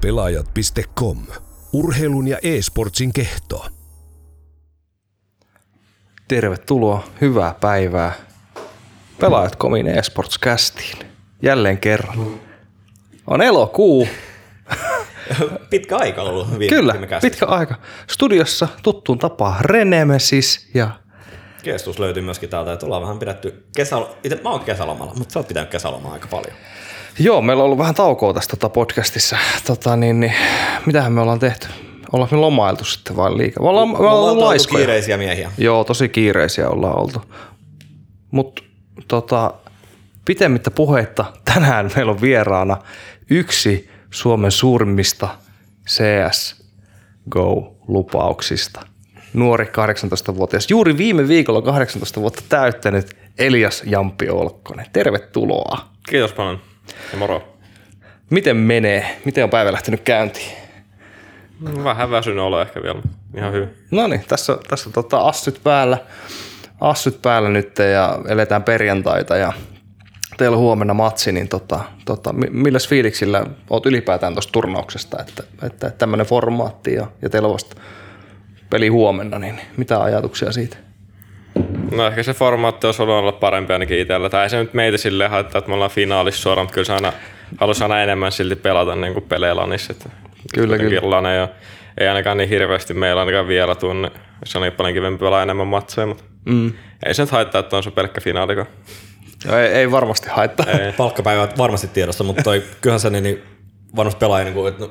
Pelaajat.com. Urheilun ja e-sportsin kehto. Tervetuloa, hyvää päivää. Pelaajat komin esports kästiin. Jälleen kerran. On elokuu. Pitkä aika ollut viime, Kyllä, viime pitkä aika. Studiossa tuttuun tapaan Renemesis ja Kestus löytyy myöskin täältä, että ollaan vähän pidetty kesä... Itse mä oon kesälomalla, mutta sä oot pitänyt kesälomaa aika paljon. Joo, meillä on ollut vähän taukoa tässä tota podcastissa. Tota, niin, niin, mitähän me ollaan tehty? Ollaanko me lomailtu sitten vai liikaa? Me ollaan, me ollaan laiskoja. kiireisiä miehiä. Joo, tosi kiireisiä ollaan oltu. Mutta tota, pitemmittä puheitta tänään meillä on vieraana yksi Suomen suurimmista CSGO-lupauksista. Nuori 18-vuotias, juuri viime viikolla 18 vuotta täyttänyt Elias Jampi Olkkonen. Tervetuloa. Kiitos paljon. Ja moro. Miten menee? Miten on päivä lähtenyt käyntiin? Vähän väsynyt olo ehkä vielä. Ihan hyvin. No niin, tässä, tässä tota assyt päällä, assyt päällä nyt ja eletään perjantaita ja teillä on huomenna matsi, niin tota, tota, mi- milläs fiiliksillä oot ylipäätään tuosta turnauksesta, että, että tämmöinen formaatti ja, ja teillä on vasta peli huomenna, niin mitä ajatuksia siitä? No ehkä se formaatti olisi ollut olla parempi ainakin itsellä. Tai ei se nyt meitä silleen haittaa, että me ollaan finaalissa suoraan, mutta kyllä se aina halusi aina enemmän silti pelata niin kuin pelejä lanissa. Että Kyllä, kyllä. Lane ja ei ainakaan niin hirveästi meillä ainakaan vielä tunne. Se on niin paljon kivempi pelaa enemmän matseja, mutta mm. ei se nyt haittaa, että on se pelkkä finaalikaan. No, ei, ei varmasti haittaa. Ei. Palkkapäivä on varmasti tiedossa, mutta toi, kyllähän se niin, niin varmasti pelaaja, niin kuin, että no,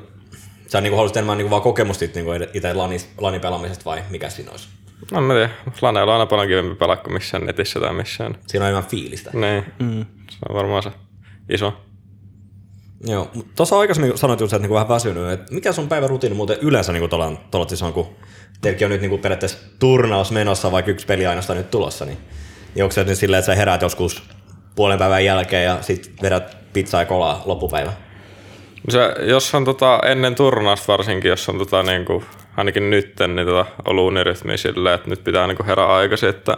sä niin kuin haluaisit enemmän niin kuin vaan kokemusta niin kuin itse lanin, lanin pelaamisesta vai mikä siinä olisi? No mä tiedän, Laneella on aina paljon kivempi pelaa kuin missään netissä tai missään. Siinä on enemmän fiilistä. Niin, mm. se on varmaan se iso. Joo, mutta tuossa aikaisemmin sanoit just, että niinku vähän väsynyt, että mikä sun päivän rutiini muuten yleensä niinku tuolla, tuolla siis on, kun teilläkin on nyt niinku periaatteessa turnaus menossa, vaikka yksi peli ainoastaan nyt tulossa, niin, niin onko se nyt silleen, että sä heräät joskus puolen päivän jälkeen ja sit vedät pizzaa ja kolaa loppupäivä? Se, jos on tota, ennen turnausta varsinkin, jos on tota, niin kuin, ainakin nytten, niin tota, ollut unirytmi silleen, että nyt pitää niin kuin herää aikaisin, että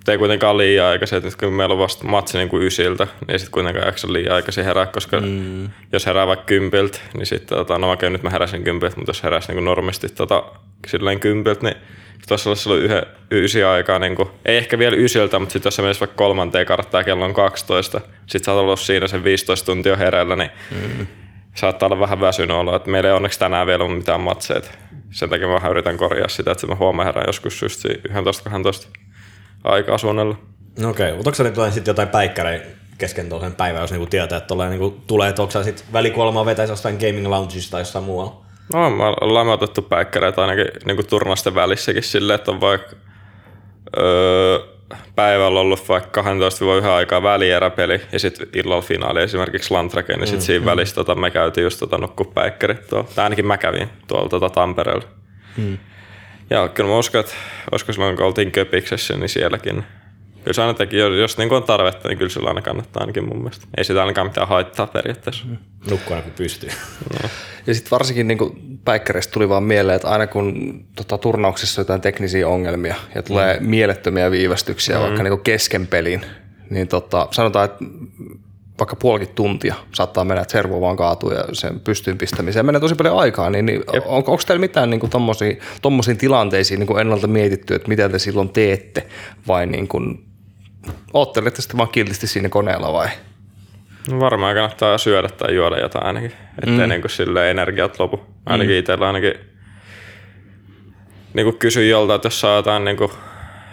mutta ei kuitenkaan liian aikaisin, että nyt kun meillä on vasta matsi niin kuin ysiltä, niin sitten kuitenkaan jaksa liian aikaisin herää, koska mm. jos herää vaikka kympiltä, niin sitten, tota, no okei, nyt mä heräsin kympiltä, mutta jos heräisi niin kuin normisti tota, silleen kympiltä, niin tuossa olisi ollut yhden ysi aikaa, niin kuin, ei ehkä vielä ysiltä, mutta sitten jos se menisi vaikka kolmanteen karttaan kello on 12, sitten sä oot ollut siinä sen 15 tuntia hereillä, niin mm saattaa olla vähän väsynyt olo, että meillä ei onneksi tänään vielä ole mitään matseja. Sen takia mä vähän yritän korjaa sitä, että mä huomaan herään joskus just 11-12 aikaa suunnella. No okei, mutta onko sä nyt jotain, sit jotain päikkäreitä kesken tuollaisen päivän, jos niinku tietää, että tolleen niinku tulee, että onko sä sit välikuolemaa vetäisi jostain gaming loungeista tai jossain muualla? No, me ollaan otettu päikkäreitä ainakin niin turnasten välissäkin silleen, että on vaikka öö, päivällä ollut vaikka 12-1 aikaa välieräpeli ja sitten illalla finaali esimerkiksi Lantrake, niin sitten siinä välissä tota, me käytiin just tota, nukkupäikkärit tuolla. Tai ainakin mä kävin tuolla tota, Tampereella. Mm. Ja kyllä mä uskon, että olisiko silloin kun oltiin Köpiksessä, niin sielläkin. Kyllä se aina teki, jos, jos niin on tarvetta, niin kyllä sillä aina kannattaa ainakin mun mielestä. Ei sitä ainakaan mitään haittaa periaatteessa. Mm. Nukkua aina kun pystyy. Ja sitten varsinkin niin päikkäreistä tuli vaan mieleen, että aina kun tota, turnauksessa on jotain teknisiä ongelmia ja tulee mm. mielettömiä viivästyksiä mm. vaikka niin kesken pelin, niin tota, sanotaan, että vaikka puolikin tuntia saattaa mennä, että servo vaan kaatuu ja sen pystyyn pistämiseen menee tosi paljon aikaa, niin, niin on, onko teillä mitään niin tuommoisiin tilanteisiin niin ennalta mietitty, että mitä te silloin teette vai niin kuin, oottelette sitten vaan kiltisti siinä koneella vai? No varmaan kannattaa syödä tai juoda jotain ainakin, ettei mm. niin kuin sille energiat lopu. Ainakin mm. itsellä ainakin niin kuin kysyn jolta, että jos saa jotain niin kuin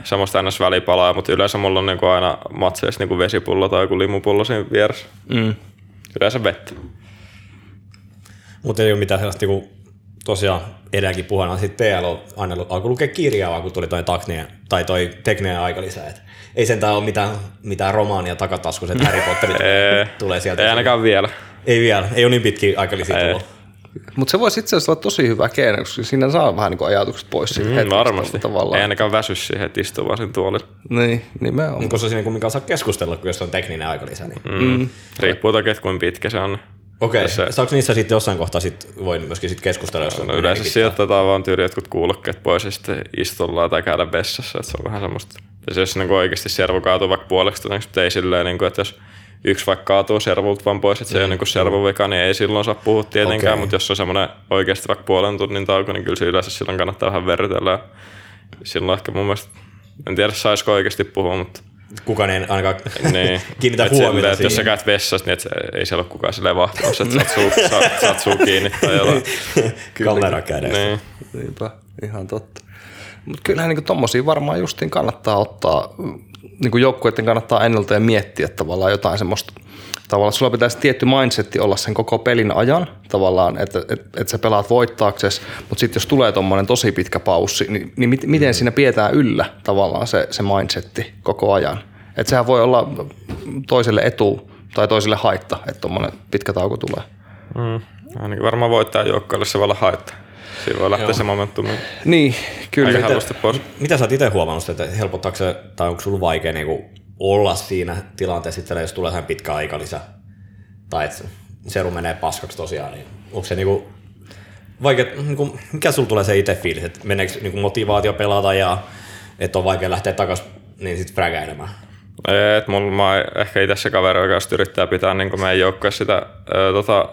semmoista ns. välipalaa, mutta yleensä mulla on niin kuin aina matseissa niin kuin vesipullo tai joku limupullo siinä vieressä. Mm. Yleensä vettä. Mutta ei ole mitään sellaista, kun tosiaan edelläkin puheena, sitten TL on aina alkoi lukea kirjaa, kun tuli toi, taknien, tai toi tekninen aikalisä. Et ei sentään ole mitään, mitään romaania takataskussa, että Harry Potter tulee sieltä. Ei ainakaan vielä. Ei vielä, ei ole niin pitkiä aikalisia tullut. Mutta se voisi itse asiassa olla tosi hyvä keino, koska siinä saa vähän niin ajatukset pois siitä Mm, hetkestä varmasti. Tavallaan. Ei ainakaan väsy siihen, että istuu vaan sen tuolilla. Niin, nimenomaan. Onko se siinä kumminkaan saa keskustella, kun jos on tekninen aikalisä? Niin. Mm. Riippuu toki, että kuinka pitkä se on. Okei, okay. saako niissä sitten jossain kohtaa sit, voi myöskin sit keskustella, jos on No yleensä pitää? sijoitetaan vaan tyyli jotkut kuulokkeet pois ja sitten istuillaan tai käydä vessassa, että se on vähän semmoista. Ja se jos niin oikeasti servo kaatuu vaikka puoleksi mutta ei silleen, niin kuin, että jos yksi vaikka kaatuu servulta vaan pois, että se ei ole niin servuvika, niin ei silloin saa puhua tietenkään, okay. mutta jos on semmoinen oikeasti vaikka puolen tunnin tauko, niin kyllä se yleensä silloin kannattaa vähän verrytellä. Ja Silloin ehkä mun mielestä, en tiedä saisiko oikeasti puhua, mutta Kukaan ei ainakaan niin. kiinnitä Et silleen, huomiota että jos sä siihen. käyt vessassa, niin et se, ei siellä ole kukaan silleen vahtimassa, että saat suu, saat, saat suu kiinni tai jotain. Kamera kädessä. Niin. Niinpä, ihan totta. Mutta kyllähän niin tommosia varmaan justiin kannattaa ottaa, niin joukkueiden kannattaa ennalta ja miettiä tavallaan jotain semmoista, tavallaan sulla pitäisi tietty mindsetti olla sen koko pelin ajan, tavallaan, että et, et sä pelaat voittaaksesi, mutta sitten jos tulee tommonen tosi pitkä paussi, niin, niin mit, miten siinä pidetään yllä tavallaan se, se mindsetti koko ajan? Että sehän voi olla toiselle etu tai toiselle haitta, että tommonen pitkä tauko tulee. Mm. Ainakin varmaan voittaa joukkoille se voi olla haittaa. Siinä voi lähteä se momentumi Niin, kyllä. aika helposti pois. Mitä sä oot itse huomannut, että helpottaako se, tai onko sulla vaikea niinku olla siinä tilanteessa, että jos tulee sellainen pitkä aikalisä, tai että seru menee paskaksi tosiaan, niin onko se niinku vaikea, niinku, mikä sulla tulee se itse fiilis, että meneekö niinku motivaatio pelata ja että on vaikea lähteä takas niin sit frägäilemään? Et mulla mä ehkä itse se kaveri, joka yrittää pitää niin meidän joukkueessa sitä ö, tota,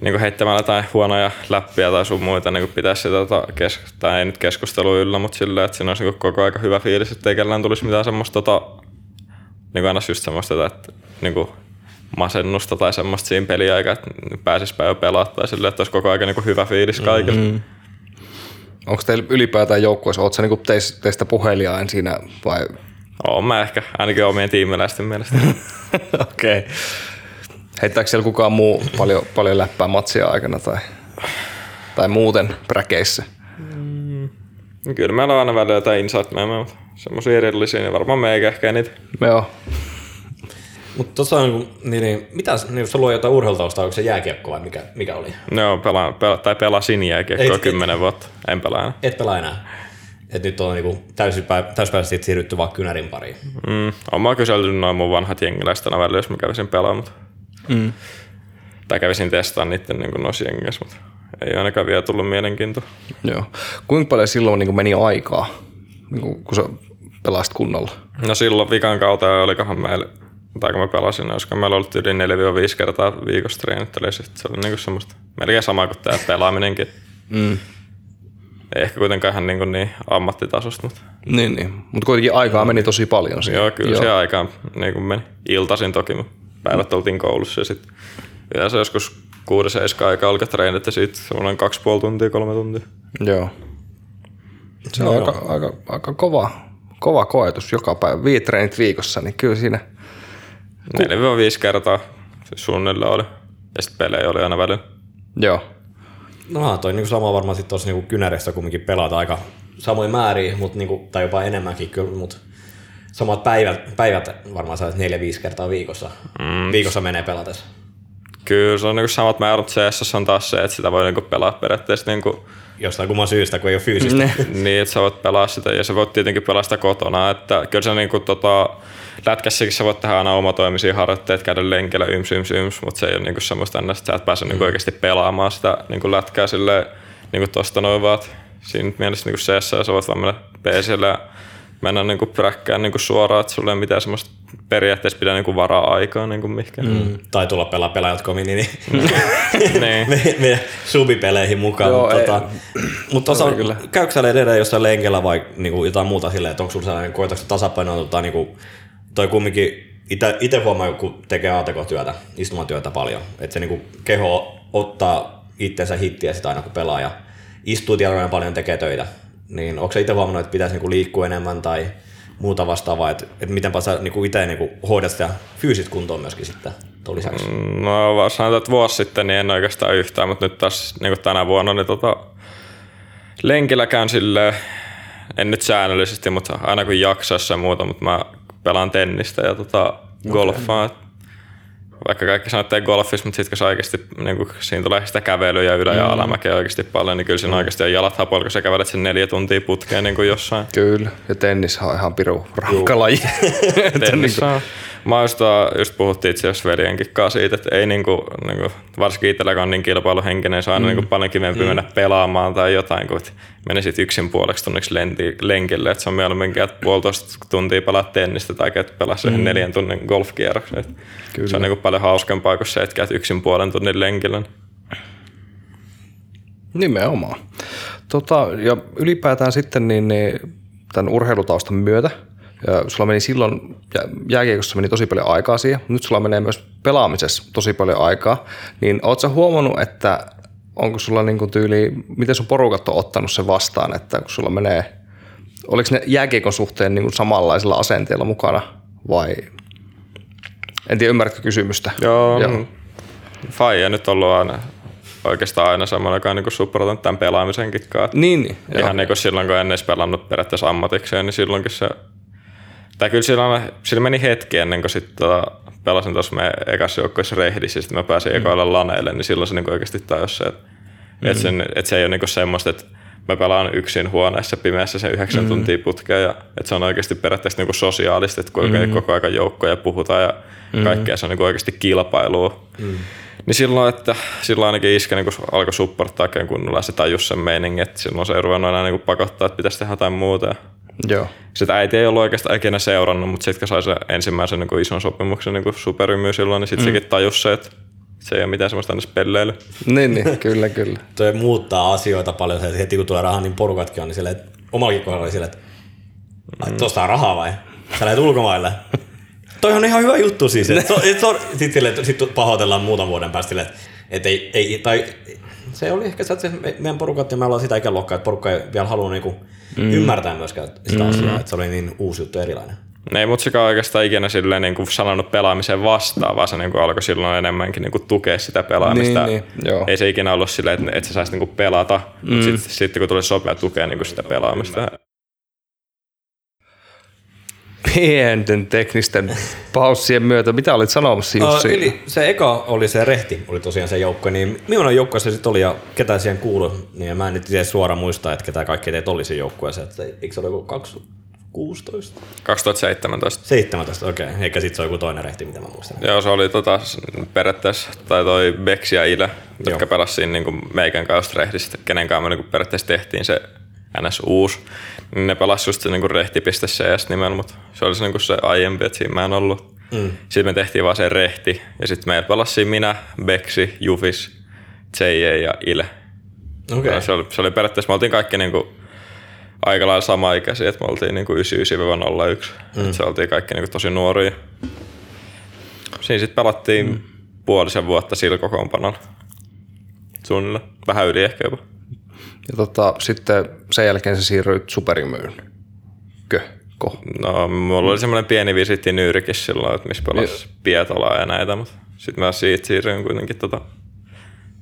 niin heittämällä tai huonoja läppiä tai sun muita niin pitää sitä, tota, kes- tai ei nyt keskustelua yllä, mutta silleen, että siinä olisi niin koko aika hyvä fiilis, että ei kellään tulisi mitään semmoista tota, niin aina just semmoista, että niin masennusta tai semmoista siinä peliaikaa, että pääsisipä jo pelaa tai silleen, että olisi koko aika niin hyvä fiilis kaikille. Mm-hmm. Onko teillä ylipäätään joukkueessa, ootko sä niinku teistä, teistä puheliaan siinä vai? Oon mä ehkä, ainakin omien tiimiläisten mielestä. Okei. Okay. Heittääkö siellä kukaan muu paljon, paljon läppää matsia aikana tai, tai muuten präkeissä? Kyllä meillä on aina välillä jotain insight mutta semmoisia erillisiä, niin varmaan meikä ehkä niitä. Joo. Mutta tuossa on, niinku- niin, niin, mitä, niin, jos sulla on jotain urheilutaustaa, onko se jääkiekko vai mikä, mikä oli? Joo, pelaan, pela, tai pelasin jääkiekkoa kymmenen vuotta. En pelaa enää. Et pelaa enää. Et nyt on niinku täysipä- täyspäiväisesti siirrytty vaan kynärin pariin. Mm, oon mä kysellyt noin mun vanhat jengiläiset aina välillä, jos mä kävisin pelaamaan. Mm. Tai kävisin testaan niiden niin noissa jengeissä, mutta ei ainakaan vielä tullut mielenkiintoa. Joo. Kuinka paljon silloin niin meni aikaa, niin kun sä pelasit kunnolla? No silloin vikan kautta olikohan meillä, tai kun mä pelasin, olisiko meillä ollut yli 4-5 kertaa viikossa treenittelyä, sitten se oli niin semmoista melkein sama kuin tämä pelaaminenkin. Mm. Ei ehkä kuitenkaan ihan niin, niin ammattitasosta, mutta Niin, niin. Mutta kuitenkin aikaa meni tosi paljon. Siinä. joo, kyllä se aikaan niin kuin meni. Iltasin toki, mutta päivät oltiin koulussa ja sitten yleensä joskus 6-7 aikaa alkaa treenit ja sitten semmoinen 2,5 tuntia, kolme tuntia. Joo. Se on aika, aika, aika kova, kova koetus joka päivä. Viit treenit viikossa, niin kyllä siinä 4-5 kertaa se suunnilleen oli. Ja sitten pelejä oli aina välillä. Joo. No toi niinku sama varmaan sitten tuossa niinku kynärissä kumminkin pelata aika samoin määriä, mut niinku, tai jopa enemmänkin kyllä, mutta samat päivät, päivät varmaan neljä viisi kertaa viikossa. Mm. Viikossa menee pelatessa. Kyllä se on niinku samat määrät CS on taas se, että sitä voi niinku pelaa periaatteessa niinku, Jostain kumman syystä, kun ei ole fyysistä. Ne. niin, että sä voit pelaa sitä ja sä voit tietenkin pelaa sitä kotona. Että kyllä se niinku tota, lätkässäkin sä voit tehdä aina omatoimisia harjoitteet, käydä lenkillä yms, yms, yms, mutta se ei ole niinku semmoista ennä, että sä et pääse niinku oikeasti pelaamaan sitä niinku lätkää silleen niinku tosta noin vaan. Siinä mielessä niinku CS sä voit vaan mennä PClle ja mennä niinku präkkään niinku suoraan, että sulla ei mitään semmoista periaatteessa pitää niinku varaa aikaa niinku mihinkään. Mm. Tai tulla pelaa pelaajat.com, niin, niin niin. me, me subipeleihin mukaan. Joo, mutta tota, mutta tuossa on, käykö sä edelleen jossain lenkellä vai niinku jotain muuta silleen, että onko sulla sellainen, koetatko tasapainoa tota, niinku, toi kumminkin itse huomaa, kun tekee ATK-työtä, istumatyötä paljon, että se niinku keho ottaa itsensä hittiä sitä aina kun pelaa ja istuu tiedon paljon tekee töitä. Niin onko itse huomannut, että pitäisi niinku liikkua enemmän tai muuta vastaavaa, että, että mitenpä sä niinku itse niinku hoidat sitä fyysistä kuntoa myöskin sitten tuon lisäksi? No vaan sanotaan, että vuosi sitten niin en oikeastaan yhtään, mutta nyt taas niin tänä vuonna niin tota, lenkillä käyn silleen, en nyt säännöllisesti, mutta aina kun jaksaessa ja muuta, mutta mä pelaan tennistä ja tota, golfaa. Okay. Vaikka kaikki sanoo, että ei golfissa, mutta sitten kun se oikeasti, niin kun siinä tulee sitä kävelyä ja ylä- ja alamäkeä oikeasti paljon, niin kyllä siinä oikeasti on jalat hapoilla, kun sä kävelet sen neljä tuntia putkeen niin kuin jossain. Kyllä. Ja tennis on ihan piru rankka laji. Että Tennissä on. Mä just, just puhuttiin itse asiassa veljenkin kanssa siitä, että ei niinku, niinku varsinkin itselläkään on niin kilpailuhenkinen, on aina mm. niinku paljon kivempi mm. mennä pelaamaan tai jotain, kun menisit yksin puoleksi tunniksi lenti, lenkille, että se on mieluummin, että puolitoista tuntia pelaa tennistä tai että pelaa mm. neljän tunnin golfkierroksen. Se on niinku paljon hauskempaa kuin se, että käyt yksin puolen tunnin lenkillä. Nimenomaan. Tota, ja ylipäätään sitten niin, niin tämän urheilutaustan myötä, ja sulla meni silloin, jääkiekossa meni tosi paljon aikaa siihen, nyt sulla menee myös pelaamisessa tosi paljon aikaa, niin ootko huomannut, että onko sulla niin kuin tyyli, miten sun porukat on ottanut sen vastaan, että kun sulla menee, oliko ne jääkiekon suhteen niin kuin samanlaisella asenteella mukana vai en tiedä, ymmärrätkö kysymystä? Joo, Joo. Faija nyt ollut aina oikeastaan aina semmoinen, joka on niin supportanut tämän pelaamisenkin kanssa. Niin, niin Ihan niin kuin silloin, kun en edes pelannut periaatteessa ammatikseen, niin silloinkin se... Tai kyllä silloin, sillä meni hetki ennen kuin sitten tota, pelasin tuossa meidän ekassa joukkueessa rehdissä, sitten mä pääsin mm. ekoille laneille, niin silloin se niin oikeasti tajus se, että mm. et sen, et se ei ole niin semmoista, että mä pelaan yksin huoneessa pimeässä sen yhdeksän mm. tuntia putkea ja että se on oikeasti periaatteessa niin sosiaalista, että kuinka mm. koko ajan joukkoja puhutaan ja mm. kaikkea se on niin oikeasti kilpailua. Mm. Niin silloin, että silloin ainakin iskä niin alkoi supporttaa oikein kunnolla se tajus sen meiningin, että silloin se ei ruvennut enää niin pakottaa, että pitäisi tehdä jotain muuta. Joo. Sitten äiti ei ollut oikeastaan ikinä seurannut, mutta sitten kun sai sen ensimmäisen niin ison sopimuksen niin superymy silloin, niin sitten mm. sekin tajusi se, että se ei ole mitään semmoista aina pelleily. niin, niin, kyllä, kyllä. Toi muuttaa asioita paljon, että heti kun tulee rahaa, niin porukatkin on niin silleen, että omallakin kohdalla oli silleen, että mm. tuosta on rahaa vai? Sä lähdet ulkomaille. Toi on ihan hyvä juttu siis. Et so, et so, Sitten sit pahoitellaan muutaman vuoden päästä että et ei, ei, tai se oli ehkä se, että meidän porukat ja me ollaan sitä ikäluokkaa, että porukka ei vielä halua niinku mm. ymmärtää myöskään sitä mm. asiaa, että se oli niin uusi juttu erilainen. Ne ei mutsikaan oikeastaan ikinä silleen niin kuin sanonut pelaamiseen vastaan, vaan se niin kuin alkoi silloin enemmänkin niin kuin tukea sitä pelaamista. Niin, niin, joo. Ei se ikinä ollut silleen, että, että sä saisit niin kuin pelata, mm. mutta sitten sit, kun tuli sopea tukea niin kuin sitä pelaamista pienten teknisten paussien myötä. Mitä olit sanomassa Jussi? Uh, eli se eka oli se Rehti, oli tosiaan se joukko, niin millainen joukko se sitten oli ja ketä siihen kuului? Niin mä en nyt itse suoraan muista, että ketä kaikki teitä oli se joukkueeseen. Eikö se ole joku 2016? 2017. 17, okei. Okay. Eikä sitten se on joku toinen rehti, mitä mä muistan. Joo, se oli tota, periaatteessa, tai toi Bex ja Ile, jotka pelasivat niin meikän kanssa rehdissä, kenen kanssa me niin periaatteessa tehtiin se NS uusi. Niin ne pelasi just se niin rehti.cs nimellä, mutta se oli se, niin se aiempi, että siinä mä en ollut. Mm. Sitten me tehtiin vaan se rehti ja sitten meillä pelasi minä, Beksi, Jufis, JJ ja Ile. Okay. se, oli, se oli periaatteessa, me oltiin kaikki niin kuin aika lailla sama-ikäisiä, että me oltiin niin 99-01. Mm. se oltiin kaikki niin kuin tosi nuoria. Siinä sitten pelattiin mm. puolisen vuotta sillä kokoonpanolla. Suunnilleen. Vähän yli ehkä jopa. Ja tota, sitten sen jälkeen se siirryi superimyyn. Kö? Ko? No, mulla oli semmoinen pieni visitti Nyyrikissä silloin, että missä pelasi Pietolaa ja näitä, mutta sitten mä siitä siirryin kuitenkin tota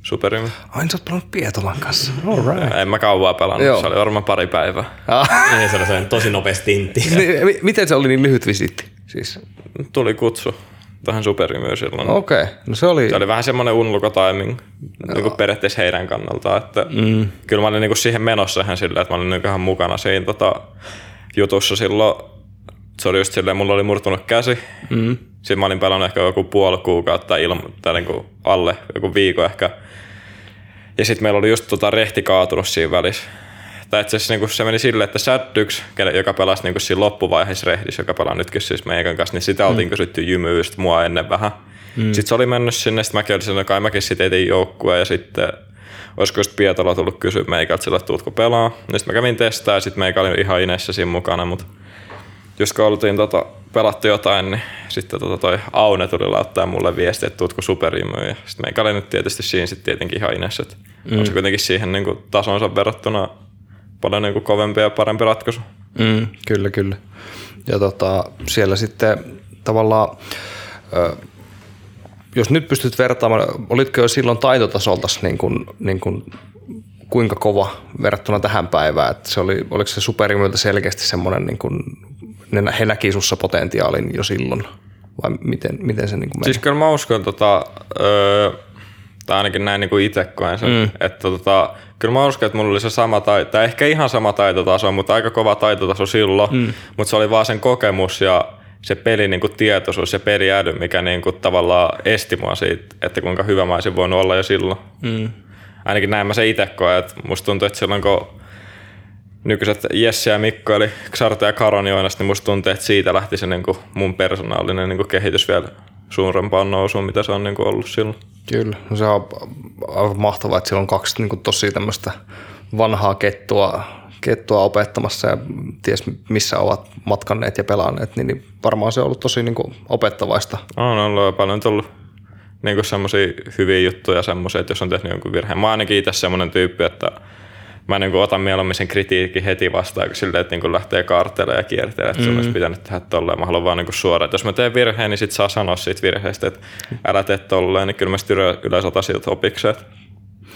Superimmy. Ai, sä oot pelannut Pietolan kanssa. All right. En mä kauaa pelannut, Joo. se oli varmaan pari päivää. Ah. Niin, se oli tosi nopea stintti. Niin, miten se oli niin lyhyt visitti? Siis? Tuli kutsu tähän superimyyn silloin. Okei, okay. no se oli... Se oli vähän semmoinen unluko timing niin kuin periaatteessa heidän kannalta, että mm. kyllä mä olin niin kuin siihen menossa ihan silleen, että mä olin niin ihan mukana siinä tota, jutussa silloin. Se oli just silleen, mulla oli murtunut käsi. Mm. Sitten mä olin pelannut ehkä joku puoli kuukautta ilma, tai niin kuin alle, joku viikko ehkä. Ja sitten meillä oli just tota rehti kaatunut siinä välissä tai itse asiassa niin se meni silleen, että Saddyks, joka pelasi niin siinä loppuvaiheessa rehdissä, joka pelaa nytkin siis meidän kanssa, niin sitä mm. oltiin kysytty jymyystä mua ennen vähän. Mm. Sitten se oli mennyt sinne, sitten mäkin olin sanonut, kai mäkin sitten etin joukkueen ja sitten olisiko just Pietola tullut kysyä meikältä sillä, että tuutko pelaa. Ja sitten mä kävin testaa ja sitten meikä oli ihan inessä siinä mukana, mutta kun oltiin tota, pelattu jotain, niin sitten tota toi Aune tuli laittaa mulle viesti, että tuutko superimyyn. Ja sitten meikä oli nyt tietysti siinä sitten tietenkin ihan inessä, että mm. on se kuitenkin siihen niin kuin, tasonsa verrattuna paljon niin kuin kovempi ja parempi ratkaisu. Mm, kyllä, kyllä. Ja tota, siellä sitten tavallaan, jos nyt pystyt vertaamaan, olitko jo silloin taitotasolta niin kuin, niin kuin, kuinka kova verrattuna tähän päivään? Että se oli, oliko se superimyltä selkeästi semmoinen, niin kuin, ne, he näki sussa potentiaalin jo silloin? Vai miten, miten se niin kuin meni? Siis kyllä mä uskon, tota, öö, tai ainakin näin niin itse koen sen, mm. että tota, kyllä mä uskon, että mulla oli se sama taito, tai ehkä ihan sama taitotaso, mutta aika kova taitotaso silloin, mm. mutta se oli vaan sen kokemus ja se pelin niin kuin tietoisuus ja peliäly, mikä niin kuin tavallaan esti mua siitä, että kuinka hyvä mä olisin voinut olla jo silloin. Mm. Ainakin näin mä se itse koen, että musta tuntuu, että silloin kun nykyiset Jesse ja Mikko, eli Xarte ja Karon Joinas, niin musta tuntuu, että siitä lähti se niin kuin mun persoonallinen niin kuin kehitys vielä suurempaan nousuun, mitä se on niin kuin ollut silloin. Kyllä, no se on aivan mahtavaa, että siellä on kaksi niin kuin tosi tämmöistä vanhaa kettua, kettua opettamassa ja ties missä ovat matkanneet ja pelanneet, niin, niin varmaan se on ollut tosi niin kuin opettavaista. On ollut paljon tullut niin semmoisia hyviä juttuja semmoisia, että jos on tehnyt jonkun virheen. Mä ainakin itse semmoinen tyyppi, että mä niin kuin otan mieluummin sen kritiikin heti vastaan, kun silleen, että niin kuin lähtee kaartelemaan ja kiertelemään, että mm. sun olisi pitänyt tehdä tolleen. Mä haluan vaan niin kuin suoraan, että jos mä teen virheen, niin sit saa sanoa siitä virheestä, että älä tee tolleen, niin kyllä mä sitten yleensä otan siitä opikseen.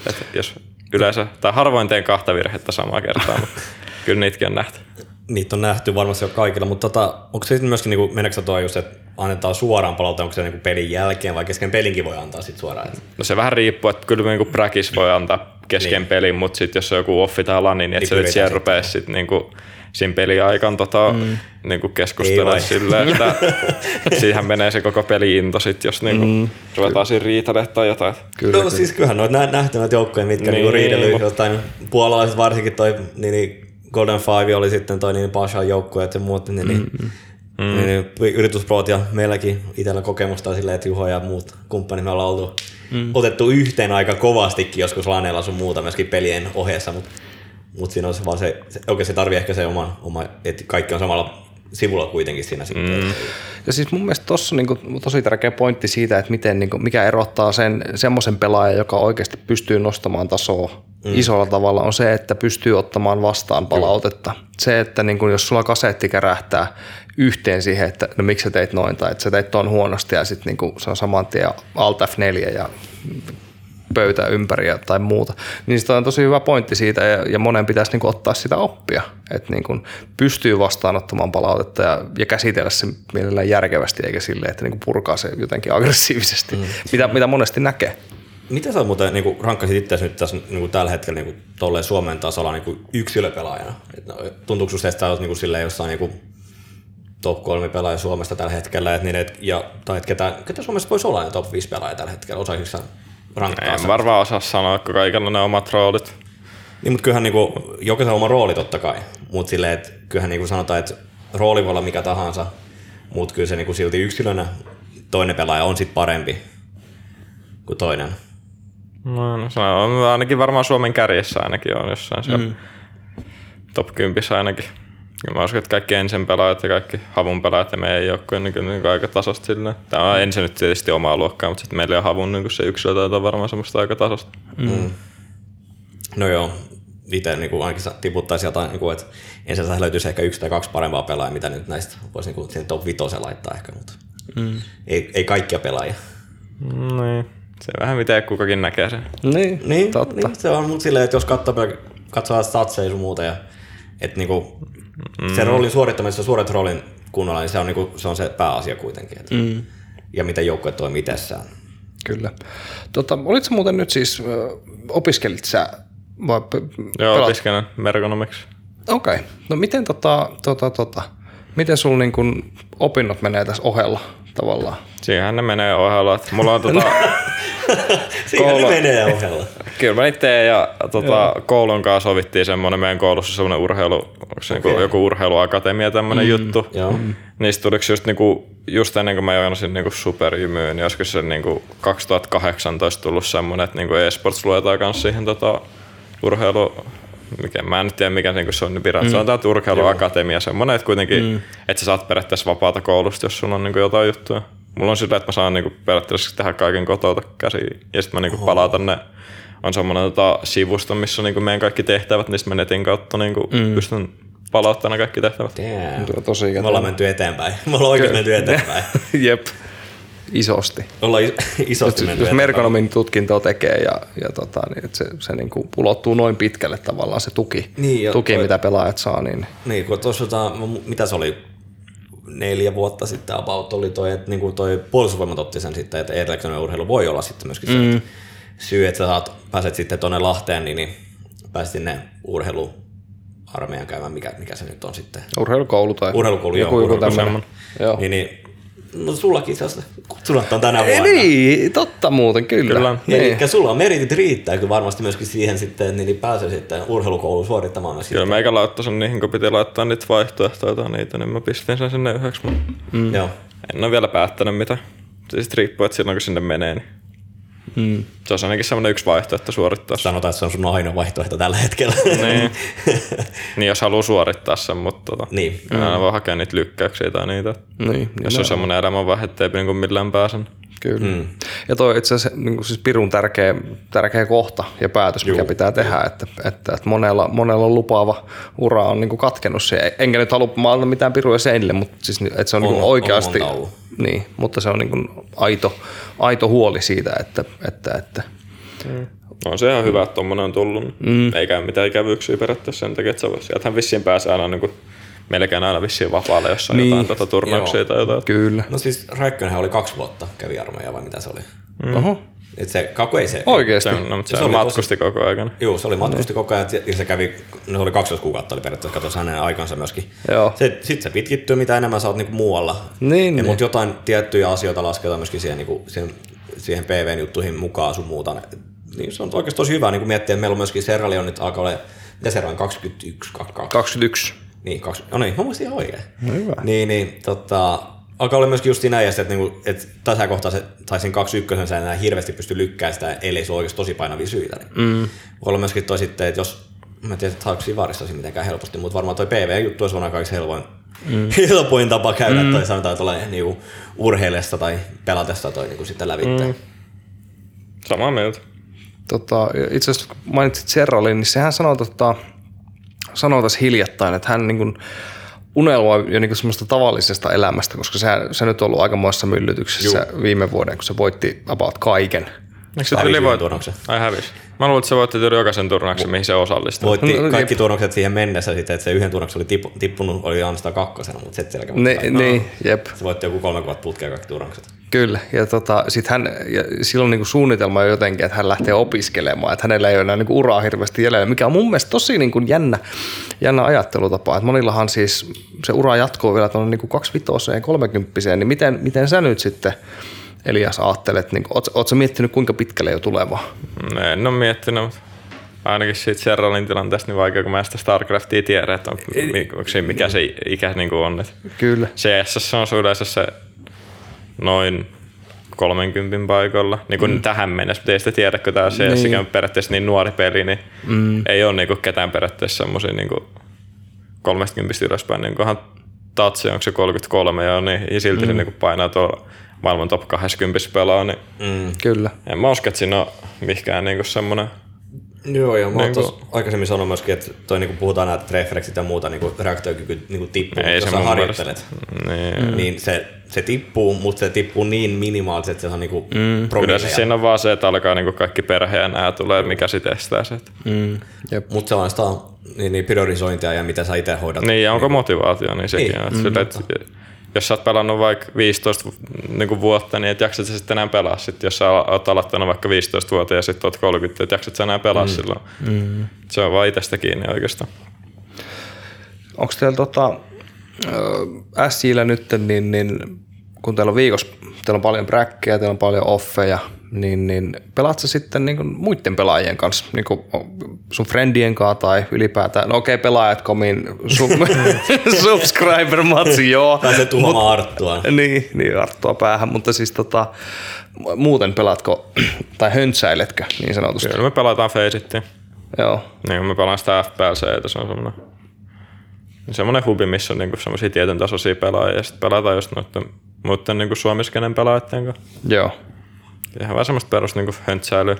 Että jos yleensä, tai harvoin teen kahta virhettä samaa kertaa, mutta kyllä niitäkin on nähty. Niitä on nähty varmasti jo kaikilla, mutta tota, onko se sitten myöskin, niin meneekö tuo just, että annetaan suoraan palautetta, onko se niin pelin jälkeen vai kesken pelinkin voi antaa sitten suoraan? No se vähän riippuu, että kyllä niin practice voi antaa kesken niin. pelin, mutta sitten jos on joku offi tai lani, niin, niin että siellä rupeaa sitten niinku, siinä peliaikan tota, mm. niinku keskustella silleen, että siihen menee se koko peli-into sit, jos niinku mm. ruvetaan siinä riitalemaan tai jotain. Kyllä, no kyllä. siis kyllähän noita nä- nähty näitä joukkoja, mitkä niin. niinku riidellyt jotain, puolalaiset varsinkin toi niin, niin Golden Five oli sitten toi niin Pashan joukkoja ja muut, niin, niin mm. Mm. Niin, yritysproot ja meilläkin itsellä kokemusta silleen, että Juho ja muut kumppanit me ollaan oltu mm. otettu yhteen aika kovastikin joskus laneella sun muuta myöskin pelien ohessa, mutta mut siinä on se vaan se, se oikein se tarvii ehkä se oma, oma että kaikki on samalla sivulla kuitenkin siinä sitten. Mm. Ja siis mun mielestä tuossa on niin tosi tärkeä pointti siitä, että miten, niin kuin, mikä erottaa sen semmoisen pelaajan, joka oikeasti pystyy nostamaan tasoa mm. isolla tavalla, on se, että pystyy ottamaan vastaan palautetta. Kyllä. Se, että niin kuin, jos sulla kasetti kärähtää yhteen siihen, että no miksi sä teit noin tai että sä teit tuon huonosti ja sitten niin se on saman tien Alt F4 ja pöytä ympäri tai muuta. Niin sitä on tosi hyvä pointti siitä ja, ja monen pitäisi niin kuin ottaa sitä oppia, että niin kuin pystyy vastaanottamaan palautetta ja, ja käsitellä se mielellään järkevästi eikä silleen, että niin kuin purkaa se jotenkin aggressiivisesti, mm. mitä, mitä monesti näkee. Mitä sä muuten niin rankkasit itse nyt tässä niin kuin tällä hetkellä niin kuin Suomen tasolla niin kuin yksilöpelaajana? Et, no, tuntuuko sinusta, että sä olet niin kuin jossain niin kuin top 3 pelaaja Suomesta tällä hetkellä, et niin, et, ja, tai et ketä, ketä Suomessa voisi olla ne top 5 pelaaja tällä hetkellä, osaisitko rankkaa En varmaan osaa sanoa, kun kaikilla ne omat roolit. Niin, mutta kyllähän niinku, jokaisen oma rooli totta kai, mutta silleen, että kyllähän niinku sanotaan, että rooli voi olla mikä tahansa, mutta kyllä se niinku silti yksilönä toinen pelaaja on sitten parempi kuin toinen. No, no se on ainakin varmaan Suomen kärjessä ainakin on jossain siellä mm. top 10 ainakin. Ja mä uskon, että kaikki ensin pelaajat ja kaikki havun pelaajat ja meidän joukkueen niin kyllä niin aika tasasta sillä. Tämä on ensin nyt tietysti omaa luokkaa, mutta sitten meillä on havun niin se yksilö on varmaan semmoista aika tasasta. Mm. mm. No joo, itse niin kuin ainakin tiputtaisi jotain, niin kuin, että ensin löytyisi ehkä yksi tai kaksi parempaa pelaajaa, mitä nyt näistä voisi niin kuin, top vitoseen laittaa ehkä, mutta mm. ei, ei kaikkia pelaajia. Mm, niin. Se vähän miten kukakin näkee sen. Niin, niin, totta. niin se on, mutta silleen, että jos katsoo, katsoo statseja sun muuta ja että niinku, mm. se roolin suorittamisessa, suorit roolin kunnolla, niin se on, niinku, se on se pääasia kuitenkin. Että, mm. Ja miten joukkue toimii itsessään. Kyllä. Tota, olitko muuten nyt siis, opiskelit sä vai Joo, opiskelen merkonomiksi. Okei. Okay. No miten, tota, tota, tota, miten sulla niin kun opinnot menee tässä ohella tavallaan? Siihen ne menee ohella. Mulla on tota, koulu... menee ohella. Kyllä mä ja tota, koulun kanssa sovittiin semmoinen meidän koulussa semmoinen urheilu, onko se okay. niinku joku urheiluakatemia tämmöinen mm, juttu. Joo. Niistä tuliko just, niinku, just ennen kuin mä joinasin niinku superjymyyn, niin olisiko se niinku 2018 tullut semmoinen, että niinku e-sports luetaan kanssa siihen tota, urheilu, mikä, mä en tiedä mikä niinku se on viran, mm. sanotaan, että urheiluakatemia semmoinen, että kuitenkin, mm. että sä saat periaatteessa vapaata koulusta, jos sulla on niinku jotain juttuja. Mulla on sillä, että mä saan niinku periaatteessa tehdä kaiken kotouta käsiin ja sitten mä niinku palaan tänne on semmoinen tota, sivusto, missä on niinku meidän kaikki tehtävät, niin mä netin kautta niinku mm. pystyn palauttamaan kaikki tehtävät. Damn. Tuo tosi Me ollaan menty eteenpäin. Me ollaan oikein menty eteenpäin. Jep. Isosti. Ollaan isosti jos, jos merkonomin tutkintoa tekee ja, ja tota, niin, että se, se niin kuin ulottuu noin pitkälle tavallaan se tuki, niin, tuki toi, mitä pelaajat saa. Niin, niin kun tuossa, tota, mitä se oli, neljä vuotta sitten about oli toi, että niin kuin toi puolustusvoimat otti sen sitten, että elektroninen urheilu voi olla sitten myöskin mm. se syy, että sä saat, pääset sitten tuonne Lahteen, niin, niin pääsit sinne urheilu armeijan käymään, mikä, mikä se nyt on sitten. Urheilukoulu tai Urheilukoulu, joku, joo, joku urheilukoulu. Niin, niin, no sullakin asiassa kutsunat on tänä Ei, vuonna. niin, totta muuten, kyllä. Kyllä. Niin. Eli sulla on meritit riittää kyllä varmasti myöskin siihen sitten, niin pääsee sitten urheilukouluun suorittamaan myös Kyllä meikä laittoi sen niihin, kun piti laittaa niitä vaihtoehtoja tai niitä, niin mä pistin sen sinne yhdeksi. Mm. Joo. en ole vielä päättänyt mitä. Se sitten riippuu, että silloin kun sinne menee, niin Mm. se on ainakin semmoinen yksi vaihtoehto suorittaa. Sanotaan, että se on sun ainoa vaihtoehto tällä hetkellä. Niin. niin jos haluaa suorittaa sen, mutta tota, Niin. aina voi hakea niitä lykkäyksiä tai niitä. Niin, Jos on semmoinen elämänvaihe, ettei niin kuin millään pääsen. Kyllä. Mm. Ja toi itse asiassa niin siis pirun tärkeä, tärkeä kohta ja päätös, mikä Juu. pitää tehdä, että, että, että monella, monella lupaava ura on niin katkennut se. Enkä nyt halua maalata mitään piruja seinille, mutta siis, että se on, On- niin on oikeasti, ollut. niin, mutta se on niin aito, aito huoli siitä, että, että, että On se ihan hyvä, että tommonen on tullut. Mm. Eikä mitään ikävyyksiä periaatteessa sen takia, että sieltähän vissiin pääsee aina niin kuin, melkein aina vissiin vapaalle, jos on Niin. jotain tota, turnauksia tai jotain. kyllä. No siis Räikkönenhän oli kaksi vuotta, kävi armeija vai mitä se oli? Mm. Oho, Et se, Kaku ei se. oikeasti. Se, on- no, mutta se, Se oli matkusti koko ajan. Joo, se oli matkusti koko ajan ja se kävi, no se oli 12 kuukautta oli periaatteessa, katsotaan hänen aikansa myöskin. Joo. Se, sitten se pitkittyy, mitä enemmän sä oot niinku muualla. Niin, ja, niin. Mutta jotain tiettyjä asioita lasketaan myöskin siihen, niinku, siihen, siihen PVn juttuihin mukaan sun muuta. Niin se on oikeasti tosi hyvä niin miettiä, että meillä on myöskin Serrali on nyt alkaa olla, mitä Serrali on, 21, 22? 21. Niin, kaksi, no niin, mä muistin ihan oikein. No hyvä. Niin, niin tota, alkaa olla myöskin just siinä iässä, että, niinku, että tässä kohtaa se, tai siinä 21 sä enää hirveästi pysty lykkää sitä, ellei se ole oikeasti tosi painavia syitä. Niin. Mm. Voi olla myöskin toi sitten, että jos, mä en tiedä, että saako siinä mitenkään helposti, mutta varmaan toi PV-juttu olisi varmaan kaikista helpoin, mm. helpoin tapa käydä mm. toi sanotaan tuolla niinku, urheilesta tai pelatessa toi niinku, sitten lävitte. Mm. Samaa mieltä. Tota, itse asiassa kun mainitsit Serralin, niin sehän sanoi, tota, sanoi tässä hiljattain, että hän niin kuin unelmoi jo niin kuin semmoista tavallisesta elämästä, koska se, se nyt on ollut aikamoissa myllytyksessä Juh. viime vuoden, kun se voitti about kaiken. Eikö se yhden voit... turnauksen. Ai hävis. Mä luulen, että se voitti yli jokaisen turnauksen, mihin se osallistui. Voitti No, kaikki jep. turnaukset siihen mennessä sitten, että se yhden turnauksen oli tippu, tippunut, oli ainoastaan kakkosena, mutta sitten kävi. Ne, niin, jep. Se voitti joku kolme kuukautta putkea kaikki turnaukset. Kyllä, ja tota, sit hän, ja silloin niin suunnitelma on jotenkin, että hän lähtee opiskelemaan, että hänellä ei ole enää niin uraa hirveästi jäljellä, mikä on mun mielestä tosi niin kuin jännä, jännä ajattelutapa, että monillahan siis se ura jatkuu vielä tuonne niin 25 30 niin miten, miten sä nyt sitten Elias ajattelet, niin oot, oot sä miettinyt kuinka pitkälle jo tulevaa? En ole miettinyt, mutta ainakin siitä Serralin tilanteesta niin vaikea, kun mä sitä StarCraftia tiedä, että on, mikä se ikä niin kuin on. Kyllä. CS on yleensä se noin 30 paikalla, niin kuin mm. tähän mennessä, mutta ei sitä tiedä, kun tämä CS niin. on periaatteessa niin nuori peli, niin mm. ei ole niin kuin ketään periaatteessa semmoisia niin kuin 30 ylöspäin, niin kunhan tatsi, onko se 33 ja, niin, ja silti mm. se niin kuin painaa tuolla maailman top 20 pelaa, niin Mm. Kyllä. en mä usko, että siinä on mikään niin semmoinen Joo, joo. Mä Niin niin kuin- aikaisemmin sanoin myöskin, että toi niinku puhutaan näitä refleksit ja muuta niinku reaktiokyky niinku tippuu, Ei jos sä harjoittelet. niin, Mm. Niin se, se tippuu, mutta se tippuu niin minimaalisesti, että se on niinku mm. Kyllä se siinä on vaan se, että alkaa niinku kaikki perhe ja nää tulee, mikä sitten estää se. että- Mm. Mutta sellaista niin, niin priorisointia ja mitä sä itse hoidat. Niin, ja onko motivaatio, niin sekin Niin. on. Että sille, että jos sä oot pelannut vaikka 15 niin vuotta, niin et jaksat sä sitten enää pelaa. Sitten jos sä oot aloittanut vaikka 15 vuotta ja sitten oot 30, et jaksat sä enää pelaa mm. silloin. Mm. Se on vaan itsestä kiinni oikeastaan. Onko teillä tota, ö, SJllä nyt, niin, niin kun teillä on viikossa, teillä on paljon bräkkejä, teillä on paljon offeja, niin, niin pelaat sä sitten niin kuin muiden pelaajien kanssa, niin kuin sun friendien kanssa tai ylipäätään, no okei, okay, pelaajat komin su- subscriber-matsi, joo. Tai se tuhoamaan Arttua. Niin, niin Arttua päähän, mutta siis tota, muuten pelaatko tai höntsäiletkö niin sanotusti? Kyllä me pelataan Faceittiin. Joo, Niin me pelaan sitä FPLC, että se on semmoinen semmoinen hubi, missä on niinku semmoisia tietyn tasoisia pelaajia ja sitten pelataan just noiden muiden niinku suomiskenen pelaajien kanssa. joo, Ihan vaan semmoista perus niinku höntsäilyä.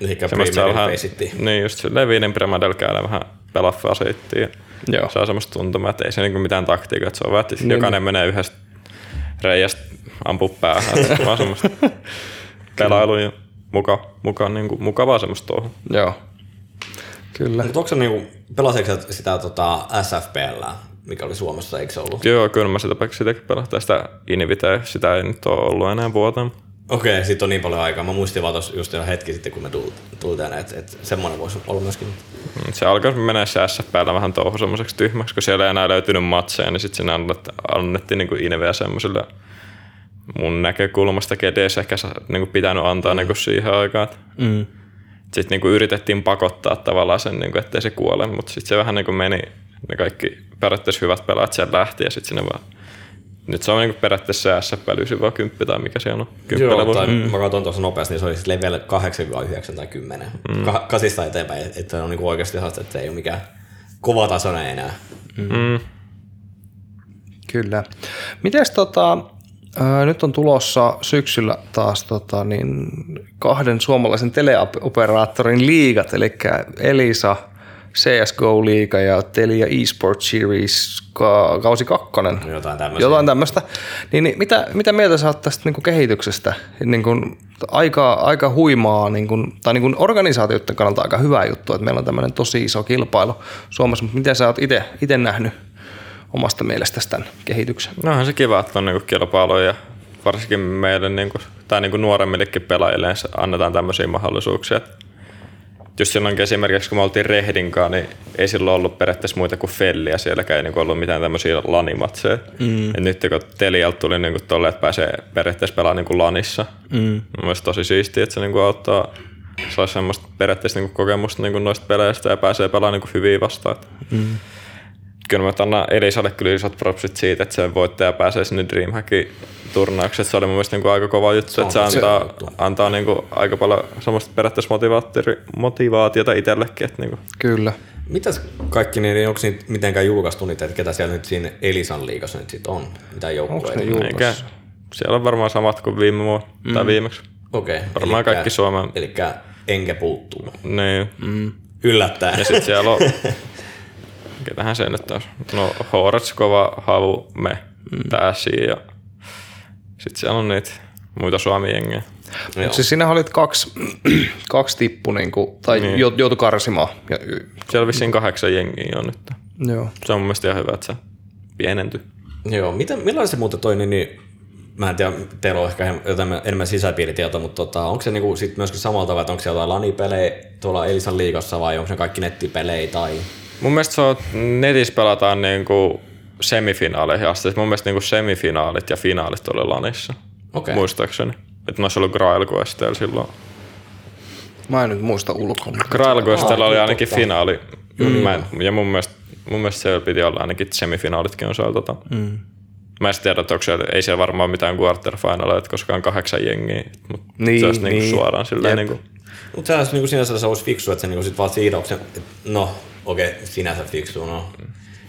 Ehkä Semmoista saa Premier vähän, niin just silleen viiden premadel käydä vähän pelaffa aseittiin. Joo. Saa semmoista tuntumaa, että ei se niinku mitään taktiikkaa, että se on vaan, että jokainen menee yhdestä reiästä ampuu päähän. Että vaan semmoista pelailu ja muka, muka, niinku, mukavaa semmoista touhua. joo. Kyllä. Mutta onko se niinku, pelasitko sitä tota, SFPL, mikä oli Suomessa, eikö se ollut? Joo, kyllä mä sitä, sitäkin pelataan. Sitä Invite, sitä ei nyt ole ollut enää vuoteen. Okei, sitten on niin paljon aikaa. Mä muistin vaan tuossa just jo hetki sitten, kun me tuli tänne, että, että semmoinen voisi olla myöskin. Mm, Se alkoi mennä se SFPllä vähän touhu semmoiseksi tyhmäksi, kun siellä ei enää löytynyt matseja, niin sitten sinne annettiin, niin Inveä semmoiselle mun näkökulmasta edes ehkä sa- niin kuin pitänyt antaa mm. niin kuin siihen aikaan. Mm. Sitten niin yritettiin pakottaa tavallaan sen, niin kuin, ettei se kuole, mutta sitten se vähän niin kuin meni, ne kaikki periaatteessa hyvät pelaajat siellä lähti ja sitten sinne vaan nyt se on niin periaatteessa SF 90 tai mikä se on. 10 Joo, tai mm. mä katson tuossa nopeasti, niin se oli siis level 8, 9 tai 10. Mm. Ka- kasista eteenpäin, että on niinku oikeasti haaste, että se ei ole mikään kova tasoinen enää. Mm. Kyllä. Mites tota, ää, nyt on tulossa syksyllä taas tota, niin kahden suomalaisen teleoperaattorin liigat, eli Elisa CSGO-liiga ja Telia eSports Series ka- kausi kakkonen. Jotain tämmöisiä. Jotain tämmöistä. Niin, niin mitä, mitä mieltä sä oot tästä niin kuin kehityksestä? Niin kuin, aika, aika huimaa, niin kuin, tai niin kuin organisaatioiden kannalta aika hyvä juttu, että meillä on tämmöinen tosi iso kilpailu Suomessa, mutta miten sä oot itse nähnyt omasta mielestäsi tämän kehityksen? No se kiva, että on niinku kilpailu ja varsinkin meille niinku, tai niinku nuoremmillekin pelaajille annetaan tämmöisiä mahdollisuuksia. Just silloin esimerkiksi, kun me oltiin Rehdinkaan, niin ei silloin ollut periaatteessa muita kuin Felliä. Sielläkään ei niinku ollut mitään tämmöisiä lanimatseja. Mm. Et nyt kun Telialta tuli niinku tolle, että pääsee periaatteessa pelaamaan niinku lanissa. Mm. Mielestäni tosi siistiä, että se niinku auttaa saisi semmoista periaatteessa niinku kokemusta niinku noista peleistä ja pääsee pelaamaan niinku hyviä vastaan. Mm kyllä mä annan Elisalle kyllä isot propsit siitä, että se voittaja pääsee sinne Dreamhackin turnaukseen. Se oli mun mielestä niinku aika kova juttu, että se antaa, antaa niinku aika paljon semmoista periaatteessa motivaattori- motivaatiota itsellekin. Että niinku. Kyllä. Mitäs kaikki, niin onko niitä mitenkään julkaistu niitä, että ketä siellä nyt siinä Elisan liigassa nyt sit on? Mitä joukkueita? siellä on varmaan samat kuin viime vuonna mm. tai viimeksi. Okei. Varmaan elikkä- kaikki Suomen. Elikkä Enke puuttuu. Niin. Mm. Yllättäen. Ja sitten siellä on, ketähän se nyt on? No Horats, Kova, Havu, me, mm. Täsi ja sitten siellä on niitä muita Suomi-jengejä. Joo. Siis sinä olit kaksi, kaksi tippu, niin kuin, tai niin. joutu karsimaan. Ja, Siellä vissiin kahdeksan jengiä on nyt. joo. Se on mun mielestä ihan hyvä, että se pienentyy. Joo, miten, millainen se muuten toi, niin, niin mä en tiedä, teillä on ehkä jotain enemmän sisäpiiritietoa, mutta tota, onko se niinku sit myöskin samalla tavalla, että onko siellä jotain lanipelejä tuolla Elisan liigassa vai onko ne kaikki nettipelejä tai... Mun mielestä se on, netissä pelataan niinku semifinaaleihin asti. Mun mielestä niinku semifinaalit ja finaalit oli lanissa. Okei. Muistaakseni. Että noissa ollut Grail Questillä silloin. Mä en nyt muista ulkoa. mutta- Grail Questilla Aa, oli ainakin totta. finaali. Mä en, ja mun mielestä, mun mielestä siellä piti olla ainakin semifinaalitkin on siellä. Tota. Mm. Mä en tiedä, että onko siellä, ei siellä varmaan mitään quarterfinaleita, koska on kahdeksan jengiä. Mutta Niin, se olisi niinku niin. suoraan silleen Jep. niinku, Mutta sehän olisi niinku sinänsä se olisi fiksu, että se niinku sit vaan siirroksen, no okei, okay, sinänsä fiksu, no.